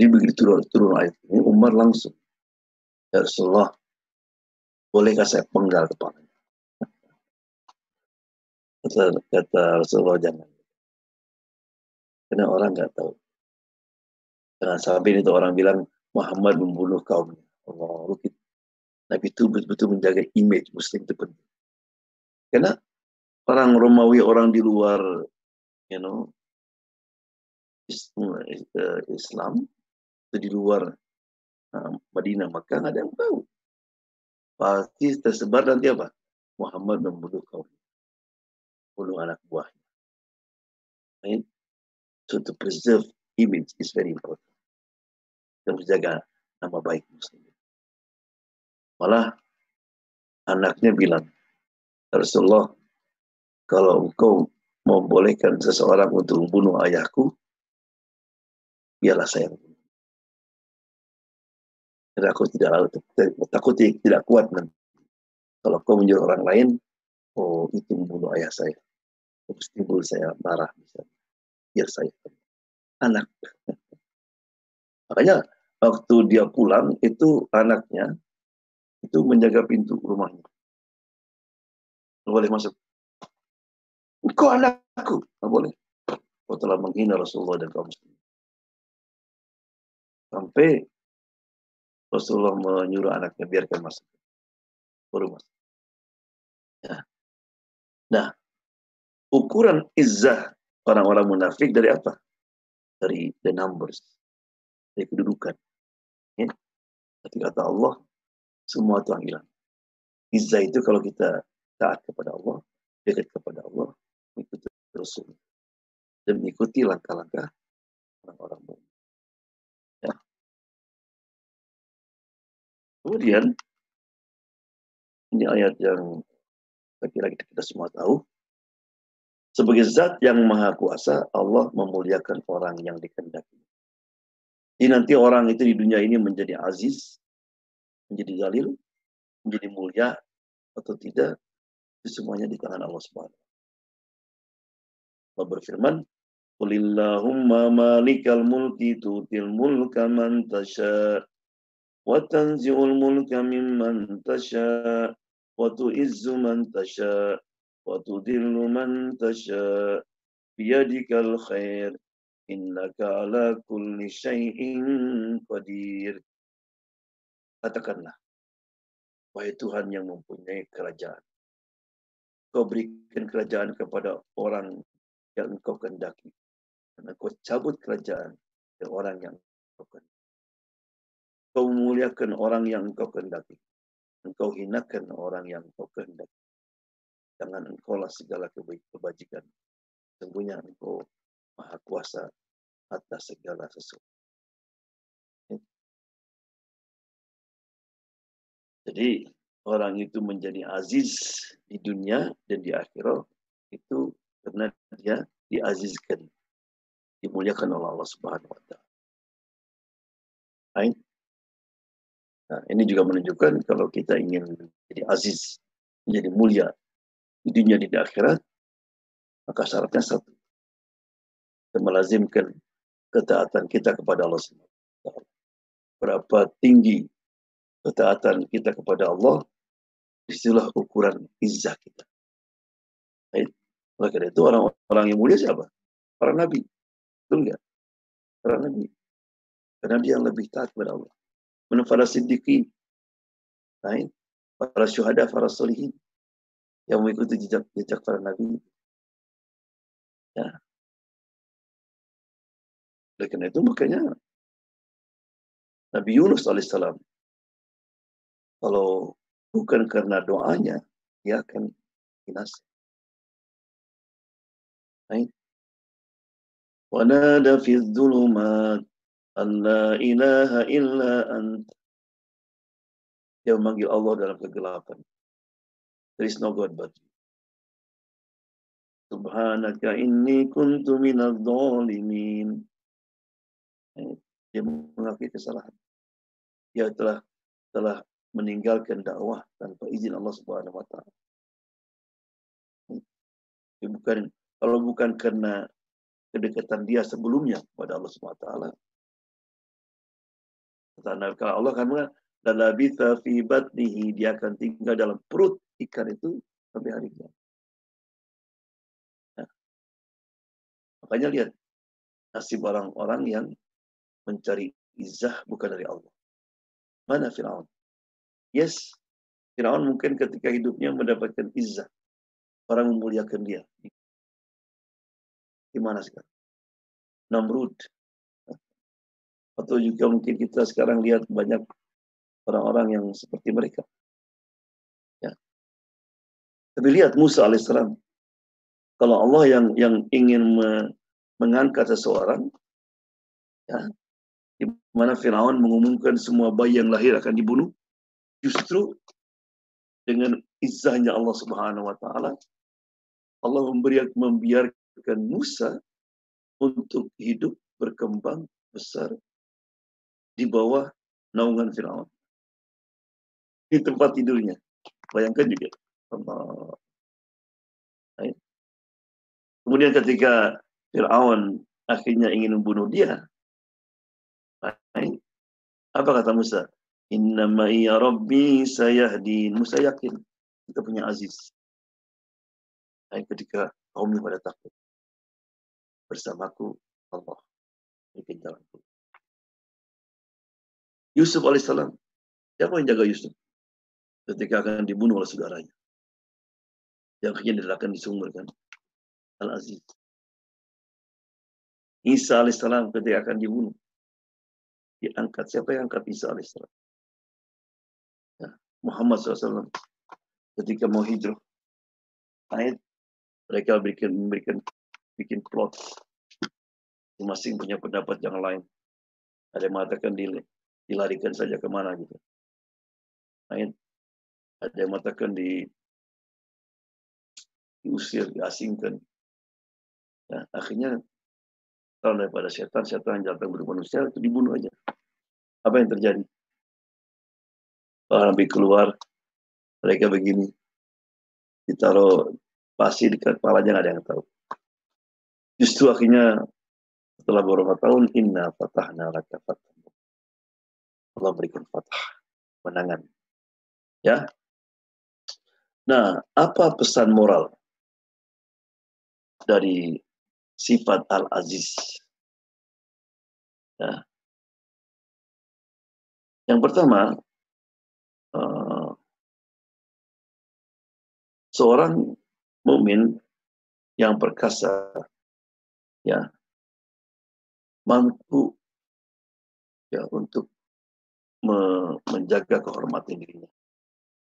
Jadi begitu turun, turun ayat ini, Umar langsung, Ya Rasulullah, bolehkah saya penggal kepalanya? Kata, kata Rasulullah, jangan. Karena orang nggak tahu. Jangan sampai itu orang bilang, Muhammad membunuh kaumnya. Allah, Nabi itu betul-betul menjaga image Muslim itu penting. Karena orang Romawi, orang di luar, you know, Islam, itu di luar uh, Madinah, maka ada yang tahu. Pasti tersebar nanti apa? Muhammad membunuh kaum. Bunuh anak buahnya. Right? So to preserve image is very important. Dan menjaga nama baik Muslim. Malah anaknya bilang, Rasulullah, kalau engkau membolehkan seseorang untuk membunuh ayahku, biarlah saya. Dan aku tidak takut tidak kuat nanti. Kalau kau menyuruh orang lain, oh itu membunuh ayah saya. Terus timbul saya marah misalnya. Biar saya anak. Makanya waktu dia pulang itu anaknya itu menjaga pintu rumahnya boleh masuk. Engkau anakku. Tidak boleh. Kau telah menghina Rasulullah dan kaum muslimin. Sampai Rasulullah menyuruh anaknya biarkan masuk. Baru masuk. Ya. Nah, ukuran izzah orang-orang munafik dari apa? Dari the numbers, dari kedudukan. Ya. Tapi kata Allah, semua itu hilang. Izzah itu kalau kita taat kepada Allah, dekat kepada Allah, mengikuti Rasul dan mengikuti langkah-langkah orang-orang mukmin. Kemudian ini ayat yang saya kira kita semua tahu. Sebagai zat yang maha kuasa, Allah memuliakan orang yang dikendaki. Jadi nanti orang itu di dunia ini menjadi aziz, menjadi galil, menjadi mulia atau tidak, itu semuanya di tangan Allah Subhanahu Allah berfirman, Qulillahumma malikal mulki tutil mulka man wa tanzi'ul mulka mimman tasha وتعز من تشاء وتذل من تشاء بيدك الخير إنك على كل شيء قدير Katakanlah, wahai Tuhan yang mempunyai kerajaan. Kau berikan kerajaan kepada orang yang engkau kendaki. Dan engkau cabut kerajaan dari orang yang engkau kendaki. Kau memuliakan orang yang engkau kendaki. Engkau hinakan orang yang engkau kehendaki. Jangan engkaulah segala kebajikan. Sungguhnya engkau maha kuasa atas segala sesuatu. Jadi orang itu menjadi aziz di dunia dan di akhirat itu karena dia diazizkan, dimuliakan oleh Allah Subhanahu wa taala. Nah, ini juga menunjukkan kalau kita ingin menjadi aziz, menjadi mulia di dunia di akhirat, maka syaratnya satu. Kita melazimkan ketaatan kita kepada Allah SWT. Berapa tinggi ketaatan kita kepada Allah, di situlah ukuran izzah kita. Baik. Oleh karena itu orang-orang yang mulia siapa? Para nabi. Betul nggak? Para nabi. Karena dia yang lebih taat kepada Allah kemudian para siddiqin, lain, para syuhada, para solihin, yang mengikuti jejak jejak para nabi. Ya. Oleh karena itu makanya Nabi Yunus alaihissalam kalau bukan karena doanya dia akan binasa. Baik. ونادى في الظلمات an la ilaha illa ant. Dia memanggil Allah dalam kegelapan. There is no God but you. Subhanaka inni kuntu minal zalimin. Dia mengakui kesalahan. Dia telah telah meninggalkan dakwah tanpa izin Allah Subhanahu wa taala. Bukan kalau bukan karena kedekatan dia sebelumnya kepada Allah Subhanahu wa taala, Kata kalau Allah akan mengatakan, labitha fi batnihi, dia akan tinggal dalam perut ikan itu sampai hari kiamat. Nah, makanya lihat nasib orang-orang yang mencari izah bukan dari Allah. Mana Fir'aun? Yes, Fir'aun mungkin ketika hidupnya mendapatkan izah. Orang memuliakan dia. Di mana sekarang? Namrud atau juga mungkin kita sekarang lihat banyak orang-orang yang seperti mereka. Ya. Tapi lihat Musa alaihissalam. Kalau Allah yang yang ingin me, mengangkat seseorang, ya, di mana Firaun mengumumkan semua bayi yang lahir akan dibunuh, justru dengan izahnya Allah Subhanahu Wa Taala, Allah memberi membiarkan Musa untuk hidup berkembang besar di bawah naungan Firaun. Di tempat tidurnya. Bayangkan juga. Kemudian ketika Fir'aun akhirnya ingin membunuh dia, apa kata Musa? Inna ya Rabbi sayahdin. Musa yakin kita punya Aziz. ketika kaumnya pada takut. Bersamaku Allah. Ini jalanku. Yusuf alaihissalam. Siapa yang jaga Yusuf? Ketika akan dibunuh oleh saudaranya. Yang akhirnya akan disumberkan. Al-Aziz. Isa alaihissalam ketika akan dibunuh. Diangkat. Siapa yang angkat Isa alaihissalam? Ya. Muhammad SAW. Ketika mau hijrah. Ayat. Mereka bikin, memberikan bikin plot. Masing-masing punya pendapat yang lain. Ada yang mengatakan dilarikan saja ke mana gitu. Ayat. Ada yang mengatakan di diusir, diasingkan. Ya, akhirnya kalau daripada setan, setan yang datang berubah manusia itu dibunuh aja. Apa yang terjadi? Kalau Nabi keluar, mereka begini, ditaruh pasti di kepala jangan ada yang tahu. Justru akhirnya setelah beberapa tahun, inna fatahna laka fatah. Allah berikan fatah, menangan. Ya. Nah, apa pesan moral dari sifat Al-Aziz. Ya. Yang pertama, uh, seorang mukmin yang perkasa, ya, mampu ya untuk menjaga kehormatan dirinya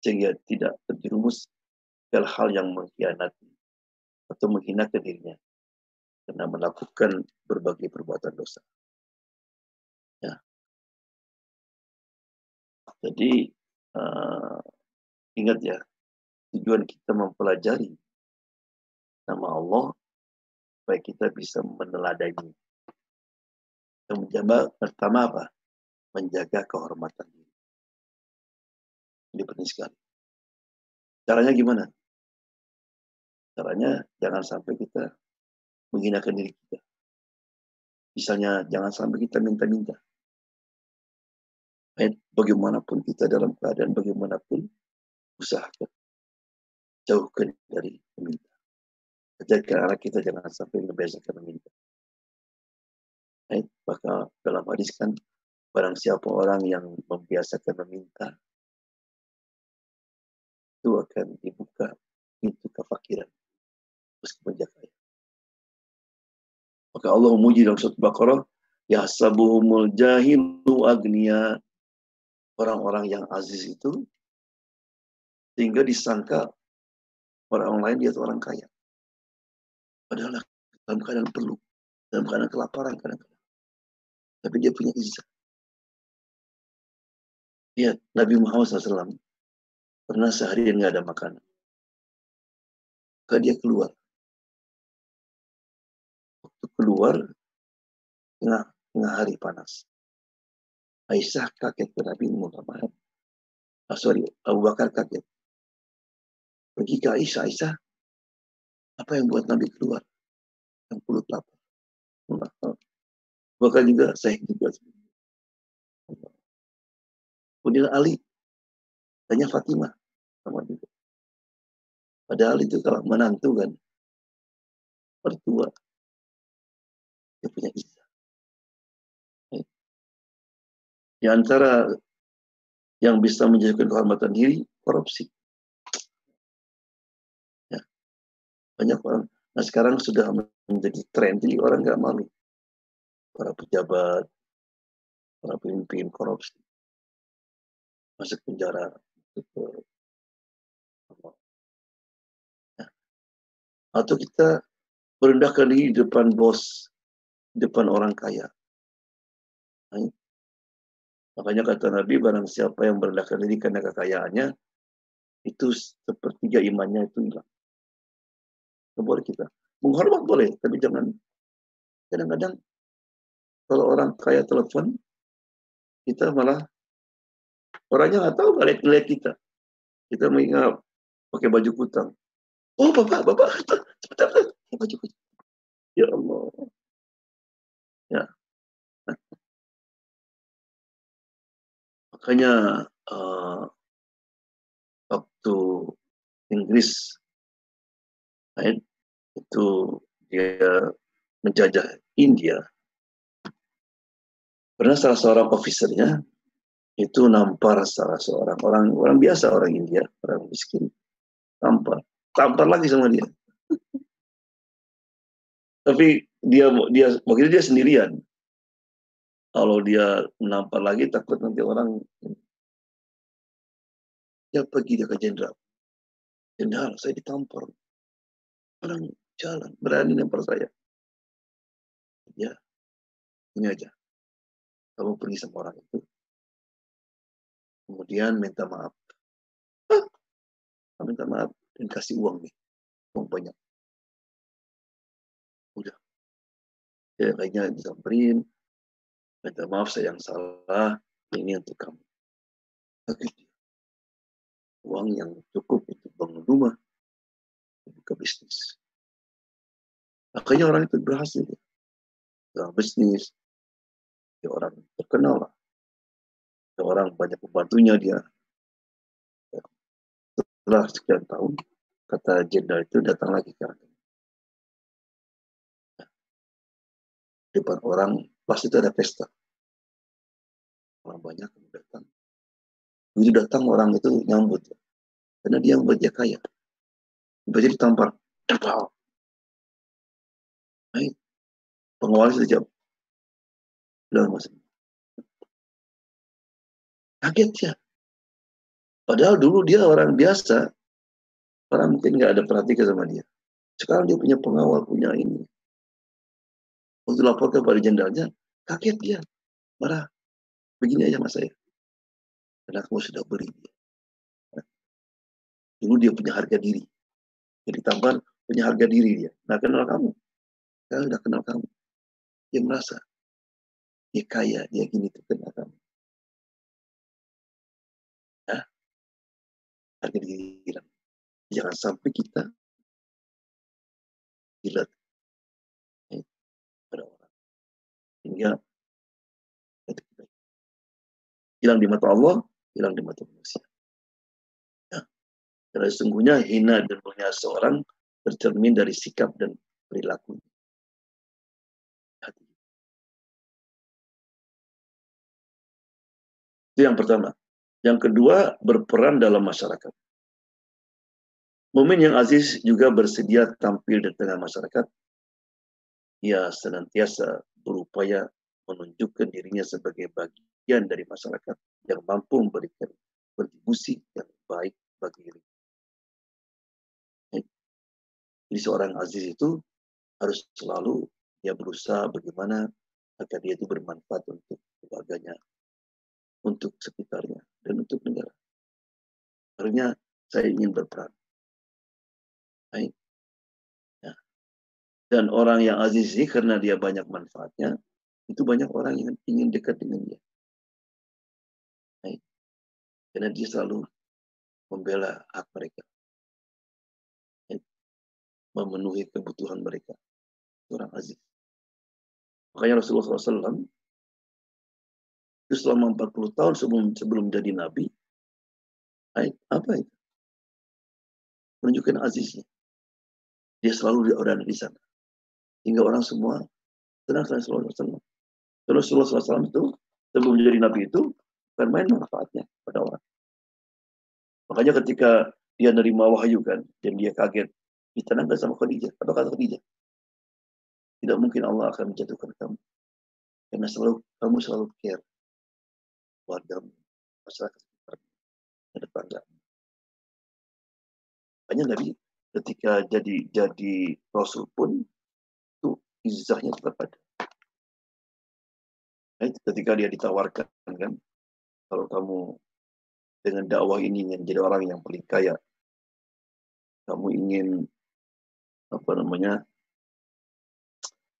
sehingga tidak terjerumus hal-hal yang mengkhianati atau menghina dirinya karena melakukan berbagai perbuatan dosa. Ya. Jadi uh, ingat ya, tujuan kita mempelajari nama Allah supaya kita bisa meneladani. Yang pertama apa? Menjaga kehormatan diri. Ini penting sekali. Caranya gimana? Caranya jangan sampai kita menghinakan diri kita. Misalnya jangan sampai kita minta-minta. Bagaimanapun kita dalam keadaan bagaimanapun usahakan jauhkan dari meminta. Ajarkan anak kita jangan sampai membiasakan meminta. Maka dalam hadis kan barang siapa orang yang membiasakan meminta itu akan dibuka pintu kefakiran meskipun kaya. Maka Allah memuji dalam surat Baqarah, ya sabuhumul jahilu agniya. Orang-orang yang aziz itu sehingga disangka orang lain dia orang kaya. Padahal dalam keadaan perlu, dalam keadaan kelaparan kadang-kadang. Tapi dia punya izah. Lihat, Nabi Muhammad SAW pernah seharian nggak ada makanan. Maka dia keluar keluar tengah, tengah hari panas. Aisyah kaget ke Nabi Muhammad. Ah, sorry, Abu Bakar kaget. Pergi ke Aisyah, Aisyah, apa yang buat Nabi keluar? Yang kulit lapar. Bahkan juga saya juga. Kemudian Ali, tanya Fatimah sama juga. Padahal itu kalau menantu kan, pertua dia punya izah. Di antara yang bisa menjadikan kehormatan diri, korupsi. Ya. Banyak orang. Nah sekarang sudah menjadi tren, jadi orang nggak malu. Para pejabat, para pemimpin korupsi. Masuk penjara. Ya. Atau kita merendahkan diri di depan bos depan orang kaya. Makanya kata Nabi, barang siapa yang merendahkan diri karena kekayaannya, itu sepertiga imannya itu hilang. Boleh kita. Menghormat boleh, tapi jangan. Kadang-kadang kalau orang kaya telepon, kita malah orangnya nggak tahu nggak lihat kita. Kita mengingat pakai baju kutang. Oh bapak, bapak, cepat, cepat, baju kutang. Ya Allah. Ya. Makanya uh, waktu Inggris itu dia menjajah India. Pernah salah seorang officernya itu nampar salah seorang. Orang orang biasa orang India orang miskin. Tampar tampar lagi sama dia. Tapi dia dia begitu dia sendirian. Kalau dia menampar lagi takut nanti orang dia pergi dia ke jenderal. Jenderal saya ditampar. Orang jalan berani nampar saya. Ya ini aja. Kamu pergi sama orang itu kemudian minta maaf. Ah, minta maaf dan kasih uang nih. Uang banyak. Udah. Ya kayaknya disamperin minta maaf saya yang salah. Ini untuk kamu. Oke. uang yang cukup untuk bangun rumah. Buka bisnis. Akhirnya orang itu berhasil. Dalam bisnis dia orang terkenal lah orang banyak membantunya dia. Setelah sekian tahun, kata jenderal itu datang lagi ke Depan orang, pasti itu ada pesta. Orang banyak yang datang. Begitu datang orang itu nyambut. Karena dia membuat dia kaya. Tiba ditampar. Baik. Pengawal itu jawab. Sudah masuk. Kaget ya. Padahal dulu dia orang biasa. Orang mungkin nggak ada perhatian sama dia. Sekarang dia punya pengawal, punya ini. Waktu lapor kepada jenderalnya, kaget dia. Marah. Begini aja mas saya. Karena kamu sudah beri dia. Dulu dia punya harga diri. Jadi tambahan punya harga diri dia. Nah kenal kamu. Sekarang udah kenal kamu. Dia merasa. Dia kaya, dia gini tuh kenal kamu. Harga diri Jangan sampai kita gila pada orang. Hingga hilang di mata Allah, hilang di mata manusia. Ya. Karena sesungguhnya hina dan mulia seorang tercermin dari sikap dan perilaku. Hati. Itu yang pertama. Yang kedua, berperan dalam masyarakat. Mumin yang aziz juga bersedia tampil di tengah masyarakat. Ia senantiasa berupaya menunjukkan dirinya sebagai bagian dari masyarakat yang mampu memberikan kontribusi yang baik bagi diri. Jadi seorang aziz itu harus selalu dia berusaha bagaimana agar dia itu bermanfaat untuk keluarganya, untuk sekitarnya dan untuk negara. Akhirnya saya ingin berperan. Baik. Ya. Dan orang yang aziz ini karena dia banyak manfaatnya, itu banyak orang yang ingin dekat dengan dia. Baik. Karena dia selalu membela hak mereka. Baik. Memenuhi kebutuhan mereka. Orang aziz. Makanya Rasulullah SAW itu selama 40 tahun sebelum sebelum jadi nabi. Apa itu? Menunjukkan aziznya. Dia selalu ada di sana. Hingga orang semua tenang dengan Rasulullah SAW. Rasulullah SAW itu sebelum jadi nabi itu bukan main manfaatnya pada orang. Makanya ketika dia nerima wahyu kan, dan dia kaget, ditenangkan sama Khadijah. Apa kata Khadijah? Tidak mungkin Allah akan menjatuhkan kamu. Karena selalu kamu selalu care warga masyarakat sekitar tetangga. Hanya Nabi ketika jadi jadi Rasul pun itu izahnya tetap ada. Nah, ketika dia ditawarkan kan, kalau kamu dengan dakwah ini ingin jadi orang yang paling kaya, kamu ingin apa namanya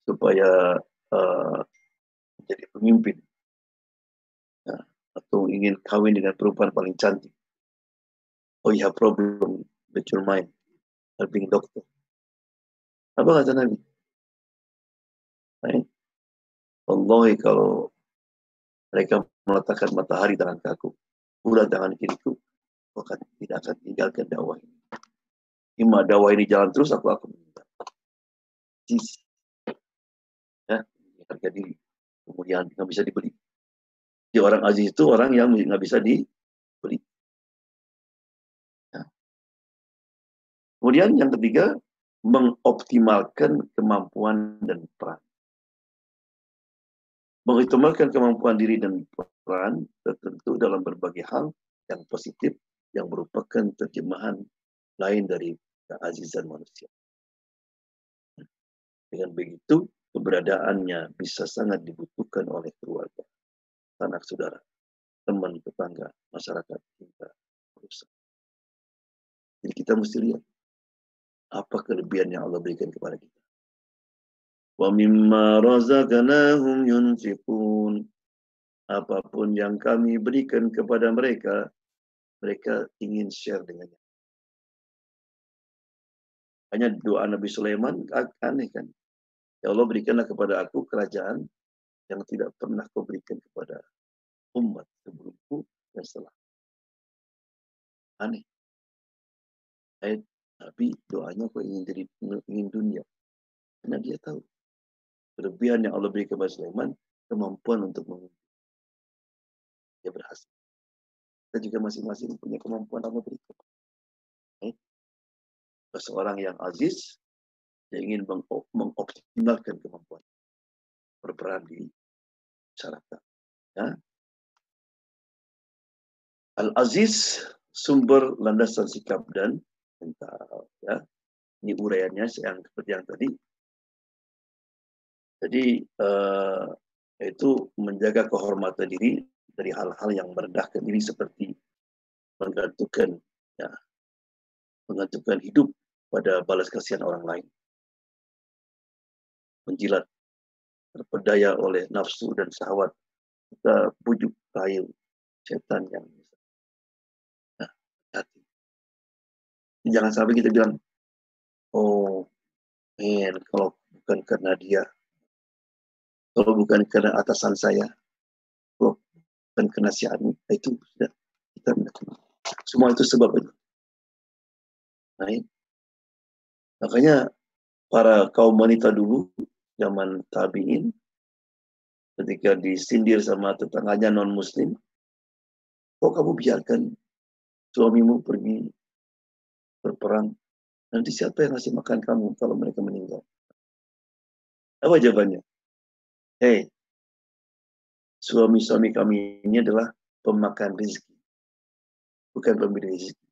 supaya uh, menjadi pemimpin. Atau ingin kawin dengan perempuan paling cantik. Oh, have problem with your mind, helping doctor. Apa kata Nabi? Baik. Allah kalau mereka meletakkan matahari tangan kaku, bulan tangan kiriku, akan tidak akan tinggalkan dakwah ini. Ima dakwah ini jalan terus, aku akan meninggal. Ya, harga diri. Kemudian nggak bisa dibeli. Di orang aziz itu orang yang nggak bisa dibeli. Ya. Kemudian yang ketiga, mengoptimalkan kemampuan dan peran. Mengoptimalkan kemampuan diri dan peran tertentu dalam berbagai hal yang positif yang merupakan terjemahan lain dari keazizan manusia. Dengan begitu, keberadaannya bisa sangat dibutuhkan oleh keluarga sanak saudara, teman, tetangga, masyarakat, hingga perusahaan. Jadi kita mesti lihat apa kelebihan yang Allah berikan kepada kita. Wa mimma razaqnahum yunfiqun. Apa pun yang kami berikan kepada mereka, mereka ingin share dengannya. Hanya doa Nabi Sulaiman aneh kan. Ya Allah berikanlah kepada aku kerajaan yang tidak pernah kau berikan kepada umat sebelumku dan setelah. Aneh. Ayat Nabi doanya kau ingin jadi ingin dunia. Karena dia tahu kelebihan yang Allah beri kepada Sulaiman kemampuan untuk memimpin. Dia berhasil. Kita juga masing-masing punya kemampuan Allah berikan. Eh? Seorang yang aziz, dia ingin mengoptimalkan kemampuan berperan di masyarakat. Ya. Al-Aziz sumber landasan sikap dan mental. Ya. Ini uraiannya yang seperti yang tadi. Jadi uh, itu menjaga kehormatan diri dari hal-hal yang merendahkan diri seperti menggantungkan ya, menggantungkan hidup pada balas kasihan orang lain. Menjilat terpedaya oleh nafsu dan syahwat. Kita bujuk kayu setan yang nah, hati. Jangan sampai kita bilang, oh, men, kalau bukan karena dia, kalau bukan karena atasan saya, kalau bukan karena si Anu, itu sudah kita semua itu sebab itu. Nah, makanya para kaum wanita dulu zaman tabiin ketika disindir sama tetangganya non muslim kok kamu biarkan suamimu pergi berperang nanti siapa yang ngasih makan kamu kalau mereka meninggal? Apa jawabannya? Hei suami-suami kami ini adalah pemakan rezeki bukan pemberi rezeki.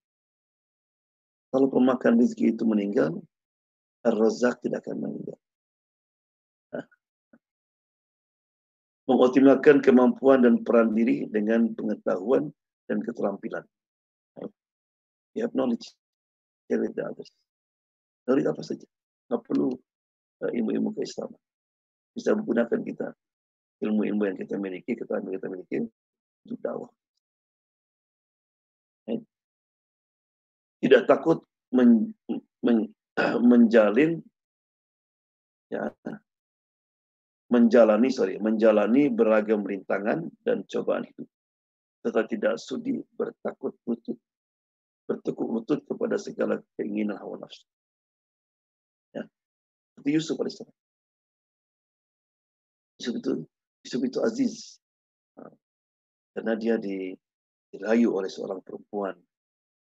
Kalau pemakan rezeki itu meninggal Ar-Razak tidak akan meninggal mengoptimalkan kemampuan dan peran diri dengan pengetahuan dan keterampilan. You have knowledge, share with the others. Knowledge apa saja, nggak perlu uh, ilmu-ilmu keislaman. Bisa menggunakan kita ilmu-ilmu yang kita miliki, keterampilan kita miliki untuk dakwah. Tidak takut men, men, menjalin ya, menjalani sorry menjalani beragam rintangan dan cobaan hidup. Serta tidak sudi bertakut lutut bertekuk lutut kepada segala keinginan hawa nafsu. Ya. Itu Yusuf alaihissalam Yusuf itu Yusuf itu aziz. Karena dia dirayu oleh seorang perempuan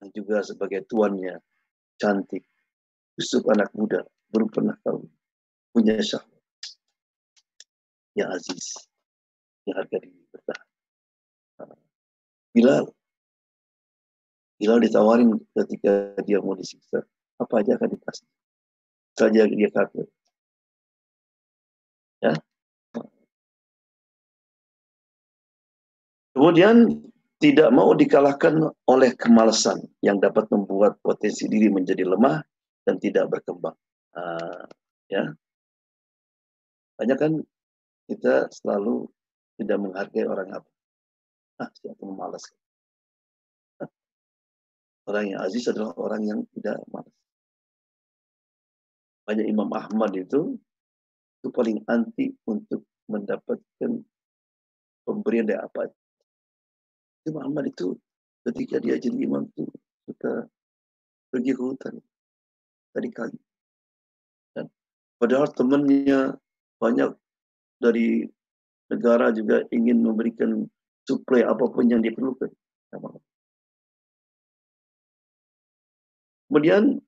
yang juga sebagai tuannya cantik. Yusuf anak muda belum pernah tahu punya syahwat yang aziz, yang harga diri bertahan. Bilal, Bilal ditawarin ketika dia mau disiksa, apa aja akan dikasih. Saja dia kafir. Ya. Kemudian tidak mau dikalahkan oleh kemalasan yang dapat membuat potensi diri menjadi lemah dan tidak berkembang. Uh, ya, banyak kan kita selalu tidak menghargai orang apa. Ah, siapa malas. Orang yang aziz adalah orang yang tidak malas. Banyak Imam Ahmad itu itu paling anti untuk mendapatkan pemberian dari apa. Imam Ahmad itu ketika dia jadi imam itu suka pergi ke hutan tadi kali. Dan padahal temannya banyak dari negara juga ingin memberikan suplai apa pun yang diperlukan. Kemudian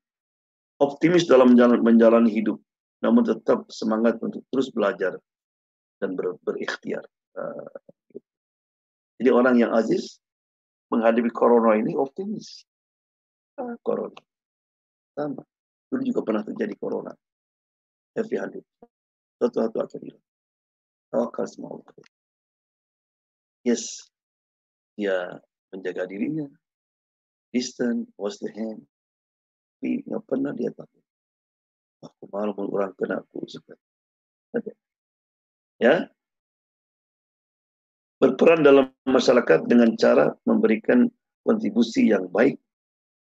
optimis dalam menjalani, hidup, namun tetap semangat untuk terus belajar dan ber, berikhtiar. Uh, jadi orang yang aziz menghadapi corona ini optimis. Ah, corona. Sama. Dulu juga pernah terjadi corona. Hundred. Satu-satu akan. Tawakal semua Yes, dia menjaga dirinya. Distant, was the hand. Tapi nggak pernah dia takut. Aku malu orang kena aku. Ya, berperan dalam masyarakat dengan cara memberikan kontribusi yang baik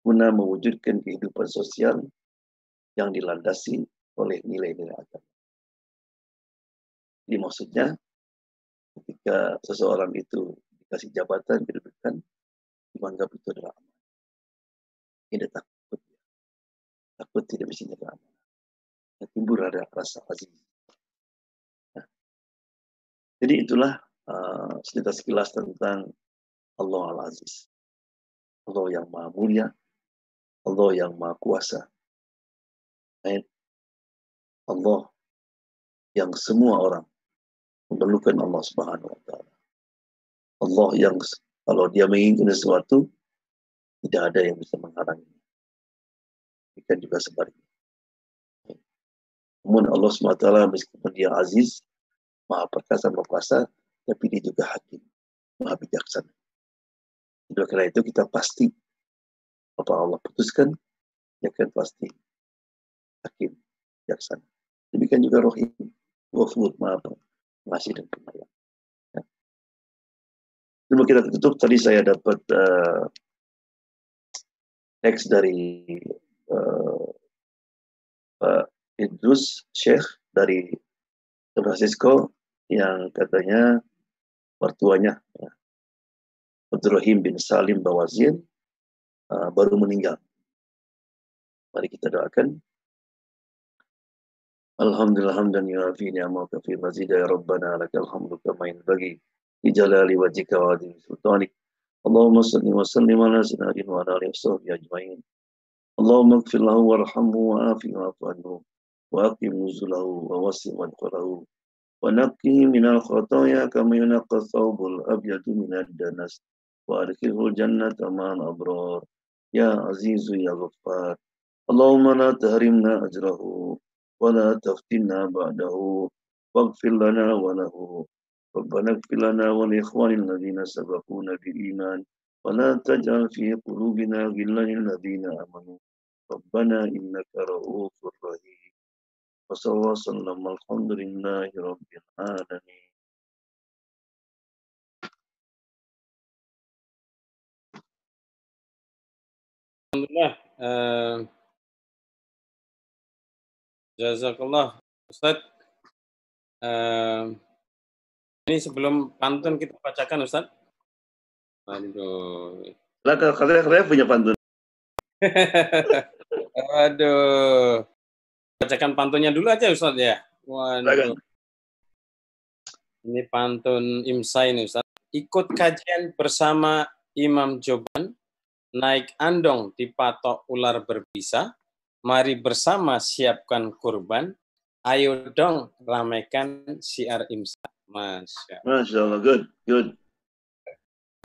guna mewujudkan kehidupan sosial yang dilandasi oleh nilai-nilai agama. Jadi maksudnya ketika seseorang itu dikasih jabatan, kedudukan, dianggap itu adalah aman. Tidak takut. Takut tidak bisa jaga aman. Yang timbul ada rasa aziz. Nah, jadi itulah uh, cerita sekilas tentang Allah Al-Aziz. Allah yang maha mulia, Allah yang maha kuasa. Allah yang semua orang memerlukan Allah Subhanahu wa taala. Allah yang kalau dia menginginkan sesuatu tidak ada yang bisa menghalanginya. Demikian juga sebaliknya. Namun Allah SWT meskipun dia aziz, maha perkasa, maha kuasa, tapi dia juga hakim, maha bijaksana. Oleh karena itu kita pasti apa Allah putuskan, ya kan pasti hakim, bijaksana. Demikian juga rohim, wafud, maaf, masih dan penyayang. Ya. Kita tutup, tadi saya dapat uh, teks dari uh, Pak Idrus Sheikh dari San Francisco yang katanya mertuanya ya, Abdurrahim bin Salim Bawazin uh, baru meninggal. Mari kita doakan الحمد لله حمدا يوافي نعمك في مزيد يا ربنا لك الحمد كما ينبغي في جلال وجهك وعظيم سلطانك. اللهم صل وسلم على سيدنا وعلى آله وصحبه أجمعين. اللهم اغفر له وارحمه وعافه واعف عنه وأقم نزله ووسع مدخله ونقه من الخطايا كما ينقى الثوب الأبيض من الدنس وأدخله الجنة مع الأبرار. يا عزيز يا غفار اللهم لا تهرمنا أجره. ولا تفتنا بعده. واغفر لنا وله. ربنا اغفر لنا ولإخوان الذين سبقونا بالإيمان. ولا تجعل في قلوبنا غلا للذين آمنوا. ربنا إنك رؤوف رحيم. وصلى الله وسلم. الحمد لله رب العالمين. Alhamdulillah, uh, Jazakallah Ustaz. Uh, ini sebelum pantun kita bacakan Ustaz. Aduh. Lah kalau punya pantun. Aduh. Bacakan pantunnya dulu aja Ustaz ya. Waduh. Ini pantun Imsai nih Ustaz. Ikut kajian bersama Imam Joban, naik andong di patok ular berbisa, Mari bersama siapkan kurban. Ayo dong ramaikan siar imsak. Masya Allah. Masya Allah, good, good.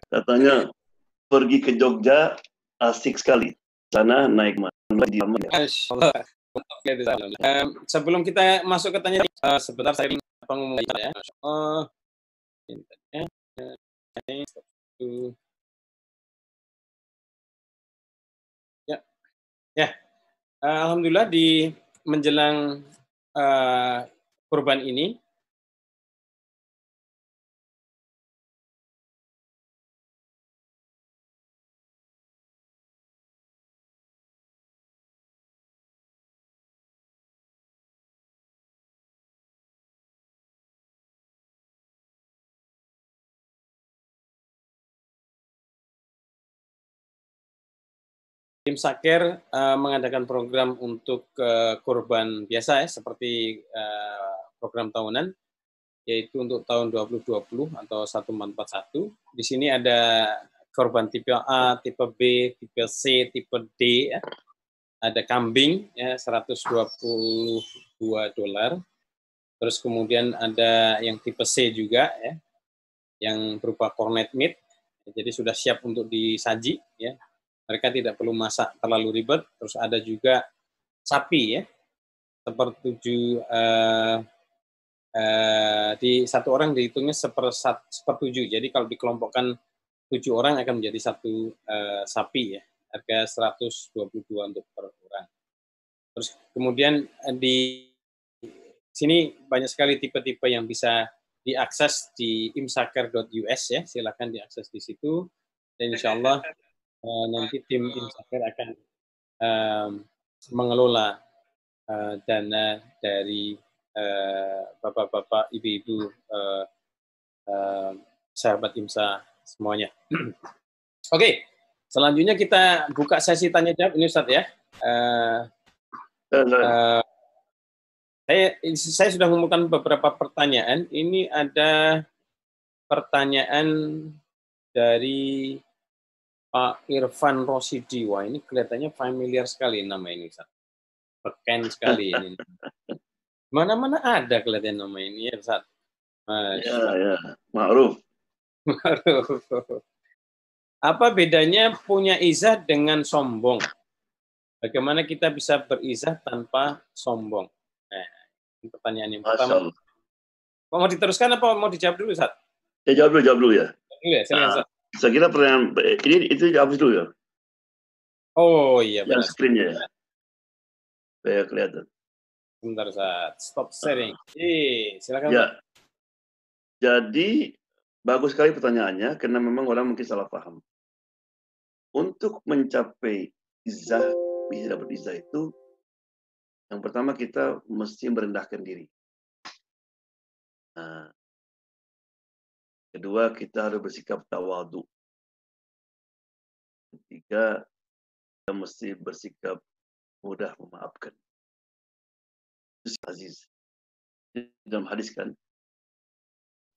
Katanya pergi ke Jogja asik sekali. Sana naik di Masya Allah. Um, sebelum kita masuk ke tanya, uh, sebentar saya pengumuman ya. Uh, ya, ya. Alhamdulillah di menjelang uh, kurban ini tim Saker uh, mengadakan program untuk uh, korban biasa ya seperti uh, program tahunan yaitu untuk tahun 2020 atau 1441. Di sini ada korban tipe A, tipe B, tipe C, tipe D. Ya. Ada kambing ya 122 dolar. Terus kemudian ada yang tipe C juga ya, yang berupa cornet meat. Jadi sudah siap untuk disaji ya. Mereka tidak perlu masak terlalu ribet. Terus ada juga sapi ya, sepertujuh uh, uh, di satu orang dihitungnya seper, sepertujuh. Jadi kalau dikelompokkan tujuh orang akan menjadi satu uh, sapi ya harga 122 untuk per orang. Terus kemudian eh, di sini banyak sekali tipe-tipe yang bisa diakses di imsaker.us ya, silakan diakses di situ dan insya Allah uh, nanti tim imsaker akan um, mengelola uh, dana dari bapak-bapak, ibu-ibu, uh, uh, sahabat imsa semuanya. Oke, okay. selanjutnya kita buka sesi tanya jawab ini Ustaz ya. Uh, uh, saya saya sudah mengumpulkan beberapa pertanyaan. Ini ada pertanyaan dari Pak Irfan Rosidi. Wah, ini kelihatannya familiar sekali nama ini, Ustaz. Beken sekali ini. Mana-mana ada kelihatan nama ini ya, Ustaz. Ya, ya. Ma'ruf. Apa bedanya punya izah dengan sombong? Bagaimana kita bisa berizah tanpa sombong? Nah, ini pertanyaan yang pertama. Mau diteruskan apa mau dijawab dulu, Sat? Ya, jawab dulu, jawab dulu ya. Iya, nah, saya kira pertanyaan ini itu jawab dulu ya. Oh iya, benar. Yang screennya ya. Supaya kelihatan. Sebentar, Sat. Stop sharing. Eh, silakan. Ya. Jadi Bagus sekali pertanyaannya, karena memang orang mungkin salah paham. Untuk mencapai izah, bisa dapat izah itu, yang pertama kita mesti merendahkan diri. Nah, kedua, kita harus bersikap tawadu. Ketiga, kita mesti bersikap mudah memaafkan. Aziz. Dalam hadis kan,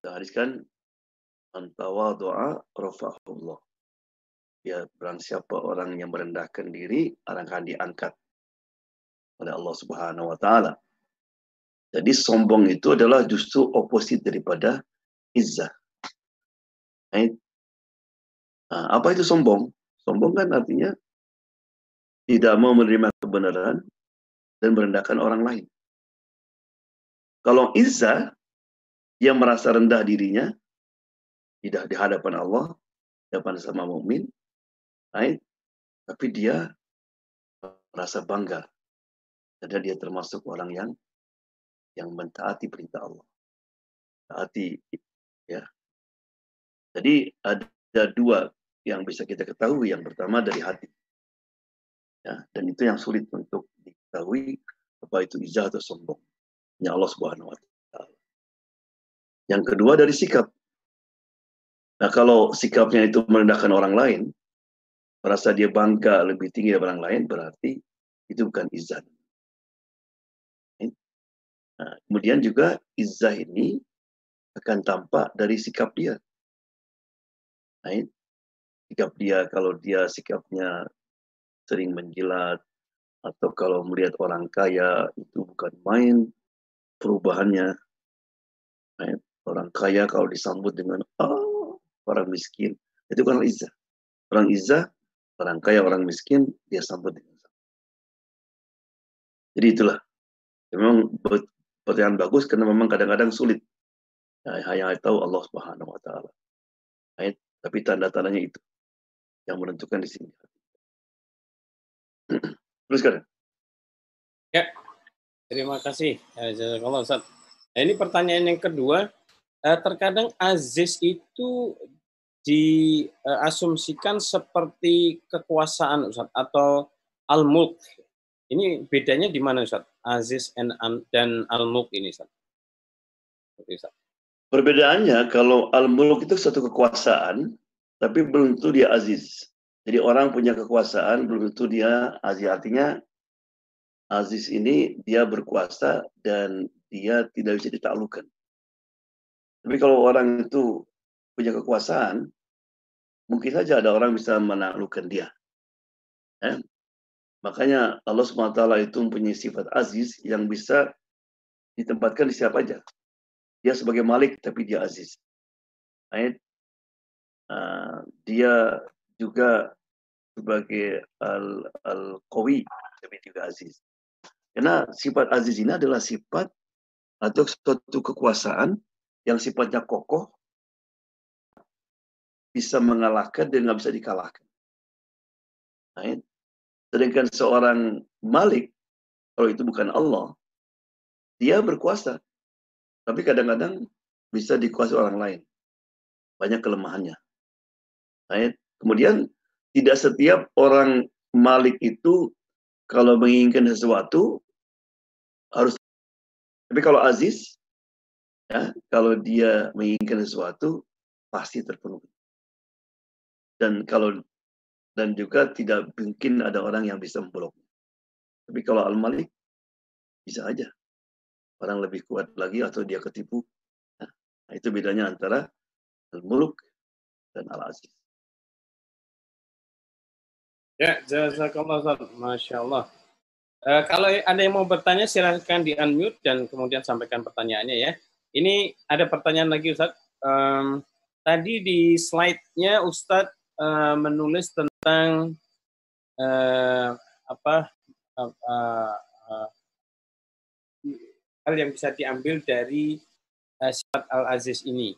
dalam hadis kan doa rafa'ahullah. Ya, barang siapa orang yang merendahkan diri, akan diangkat oleh Allah Subhanahu wa taala. Jadi sombong itu adalah justru oposit daripada izzah. Nah, apa itu sombong? Sombong kan artinya tidak mau menerima kebenaran dan merendahkan orang lain. Kalau izzah, dia merasa rendah dirinya, tidak di hadapan Allah, di hadapan sama mukmin, right? tapi dia merasa bangga karena dia termasuk orang yang yang mentaati perintah Allah. Taati ya. Jadi ada dua yang bisa kita ketahui. Yang pertama dari hati. Ya, dan itu yang sulit untuk diketahui apa itu izah atau sombong. Ya Allah Subhanahu wa taala. Yang kedua dari sikap. Nah kalau sikapnya itu merendahkan orang lain, merasa dia bangga lebih tinggi dari orang lain, berarti itu bukan izah. Nah, kemudian juga izah ini akan tampak dari sikap dia. Nah, sikap dia kalau dia sikapnya sering menjilat atau kalau melihat orang kaya itu bukan main perubahannya. Nah, orang kaya kalau disambut dengan ah orang miskin. Itu kan izzah. Orang izzah, orang kaya, orang miskin, dia sambut dengan. Jadi itulah. Memang pertanyaan bagus karena memang kadang-kadang sulit. Nah, yang tahu Allah Subhanahu wa taala. Tapi tanda-tandanya itu yang menentukan di sini. Teruskan. Ya, terima kasih. Ya. Nah, ini pertanyaan yang kedua uh, terkadang aziz itu diasumsikan seperti kekuasaan Ustaz atau al-mulk. Ini bedanya di mana Ustaz? Aziz dan al-mulk ini Ustaz. Ustaz. Perbedaannya kalau al-mulk itu satu kekuasaan tapi belum tentu dia aziz. Jadi orang punya kekuasaan belum tentu dia aziz. Artinya aziz ini dia berkuasa dan dia tidak bisa ditaklukkan. Tapi kalau orang itu punya kekuasaan, mungkin saja ada orang bisa menaklukkan dia. Eh? Makanya Allah SWT itu mempunyai sifat aziz yang bisa ditempatkan di siapa aja. Dia sebagai malik, tapi dia aziz. Right? Uh, dia juga sebagai al-qawi, al tapi juga aziz. Karena sifat aziz ini adalah sifat atau suatu kekuasaan yang sifatnya kokoh, bisa mengalahkan dan nggak bisa dikalahkan. Right? Sedangkan seorang malik, kalau itu bukan Allah, dia berkuasa. Tapi kadang-kadang bisa dikuasai orang lain. Banyak kelemahannya. Right? Kemudian tidak setiap orang malik itu kalau menginginkan sesuatu harus tapi kalau Aziz ya kalau dia menginginkan sesuatu pasti terpenuhi dan kalau dan juga tidak mungkin ada orang yang bisa membloknya tapi kalau Al Malik bisa aja orang lebih kuat lagi atau dia ketipu nah, itu bedanya antara Al Muluk dan Al Aziz ya jazakallah masya Allah Uh, kalau ada yang mau bertanya silahkan di unmute dan kemudian sampaikan pertanyaannya ya. Ini ada pertanyaan lagi Ustaz. Um, tadi di slide-nya Ustaz uh, menulis tentang uh, apa uh, uh, hal yang bisa diambil dari uh, sifat Al-Aziz ini.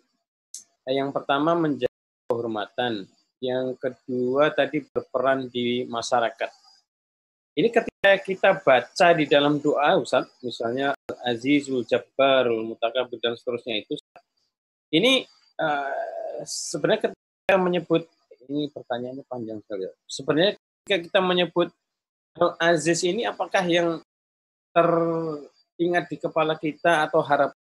Uh, yang pertama menjaga kehormatan, yang kedua tadi berperan di masyarakat ini ketika kita baca di dalam doa, Ustaz, misalnya Azizul Jabbarul Mutakabir dan seterusnya itu, ini uh, sebenarnya ketika menyebut ini pertanyaannya panjang sekali. Sebenarnya ketika kita menyebut Al Aziz ini apakah yang teringat di kepala kita atau harap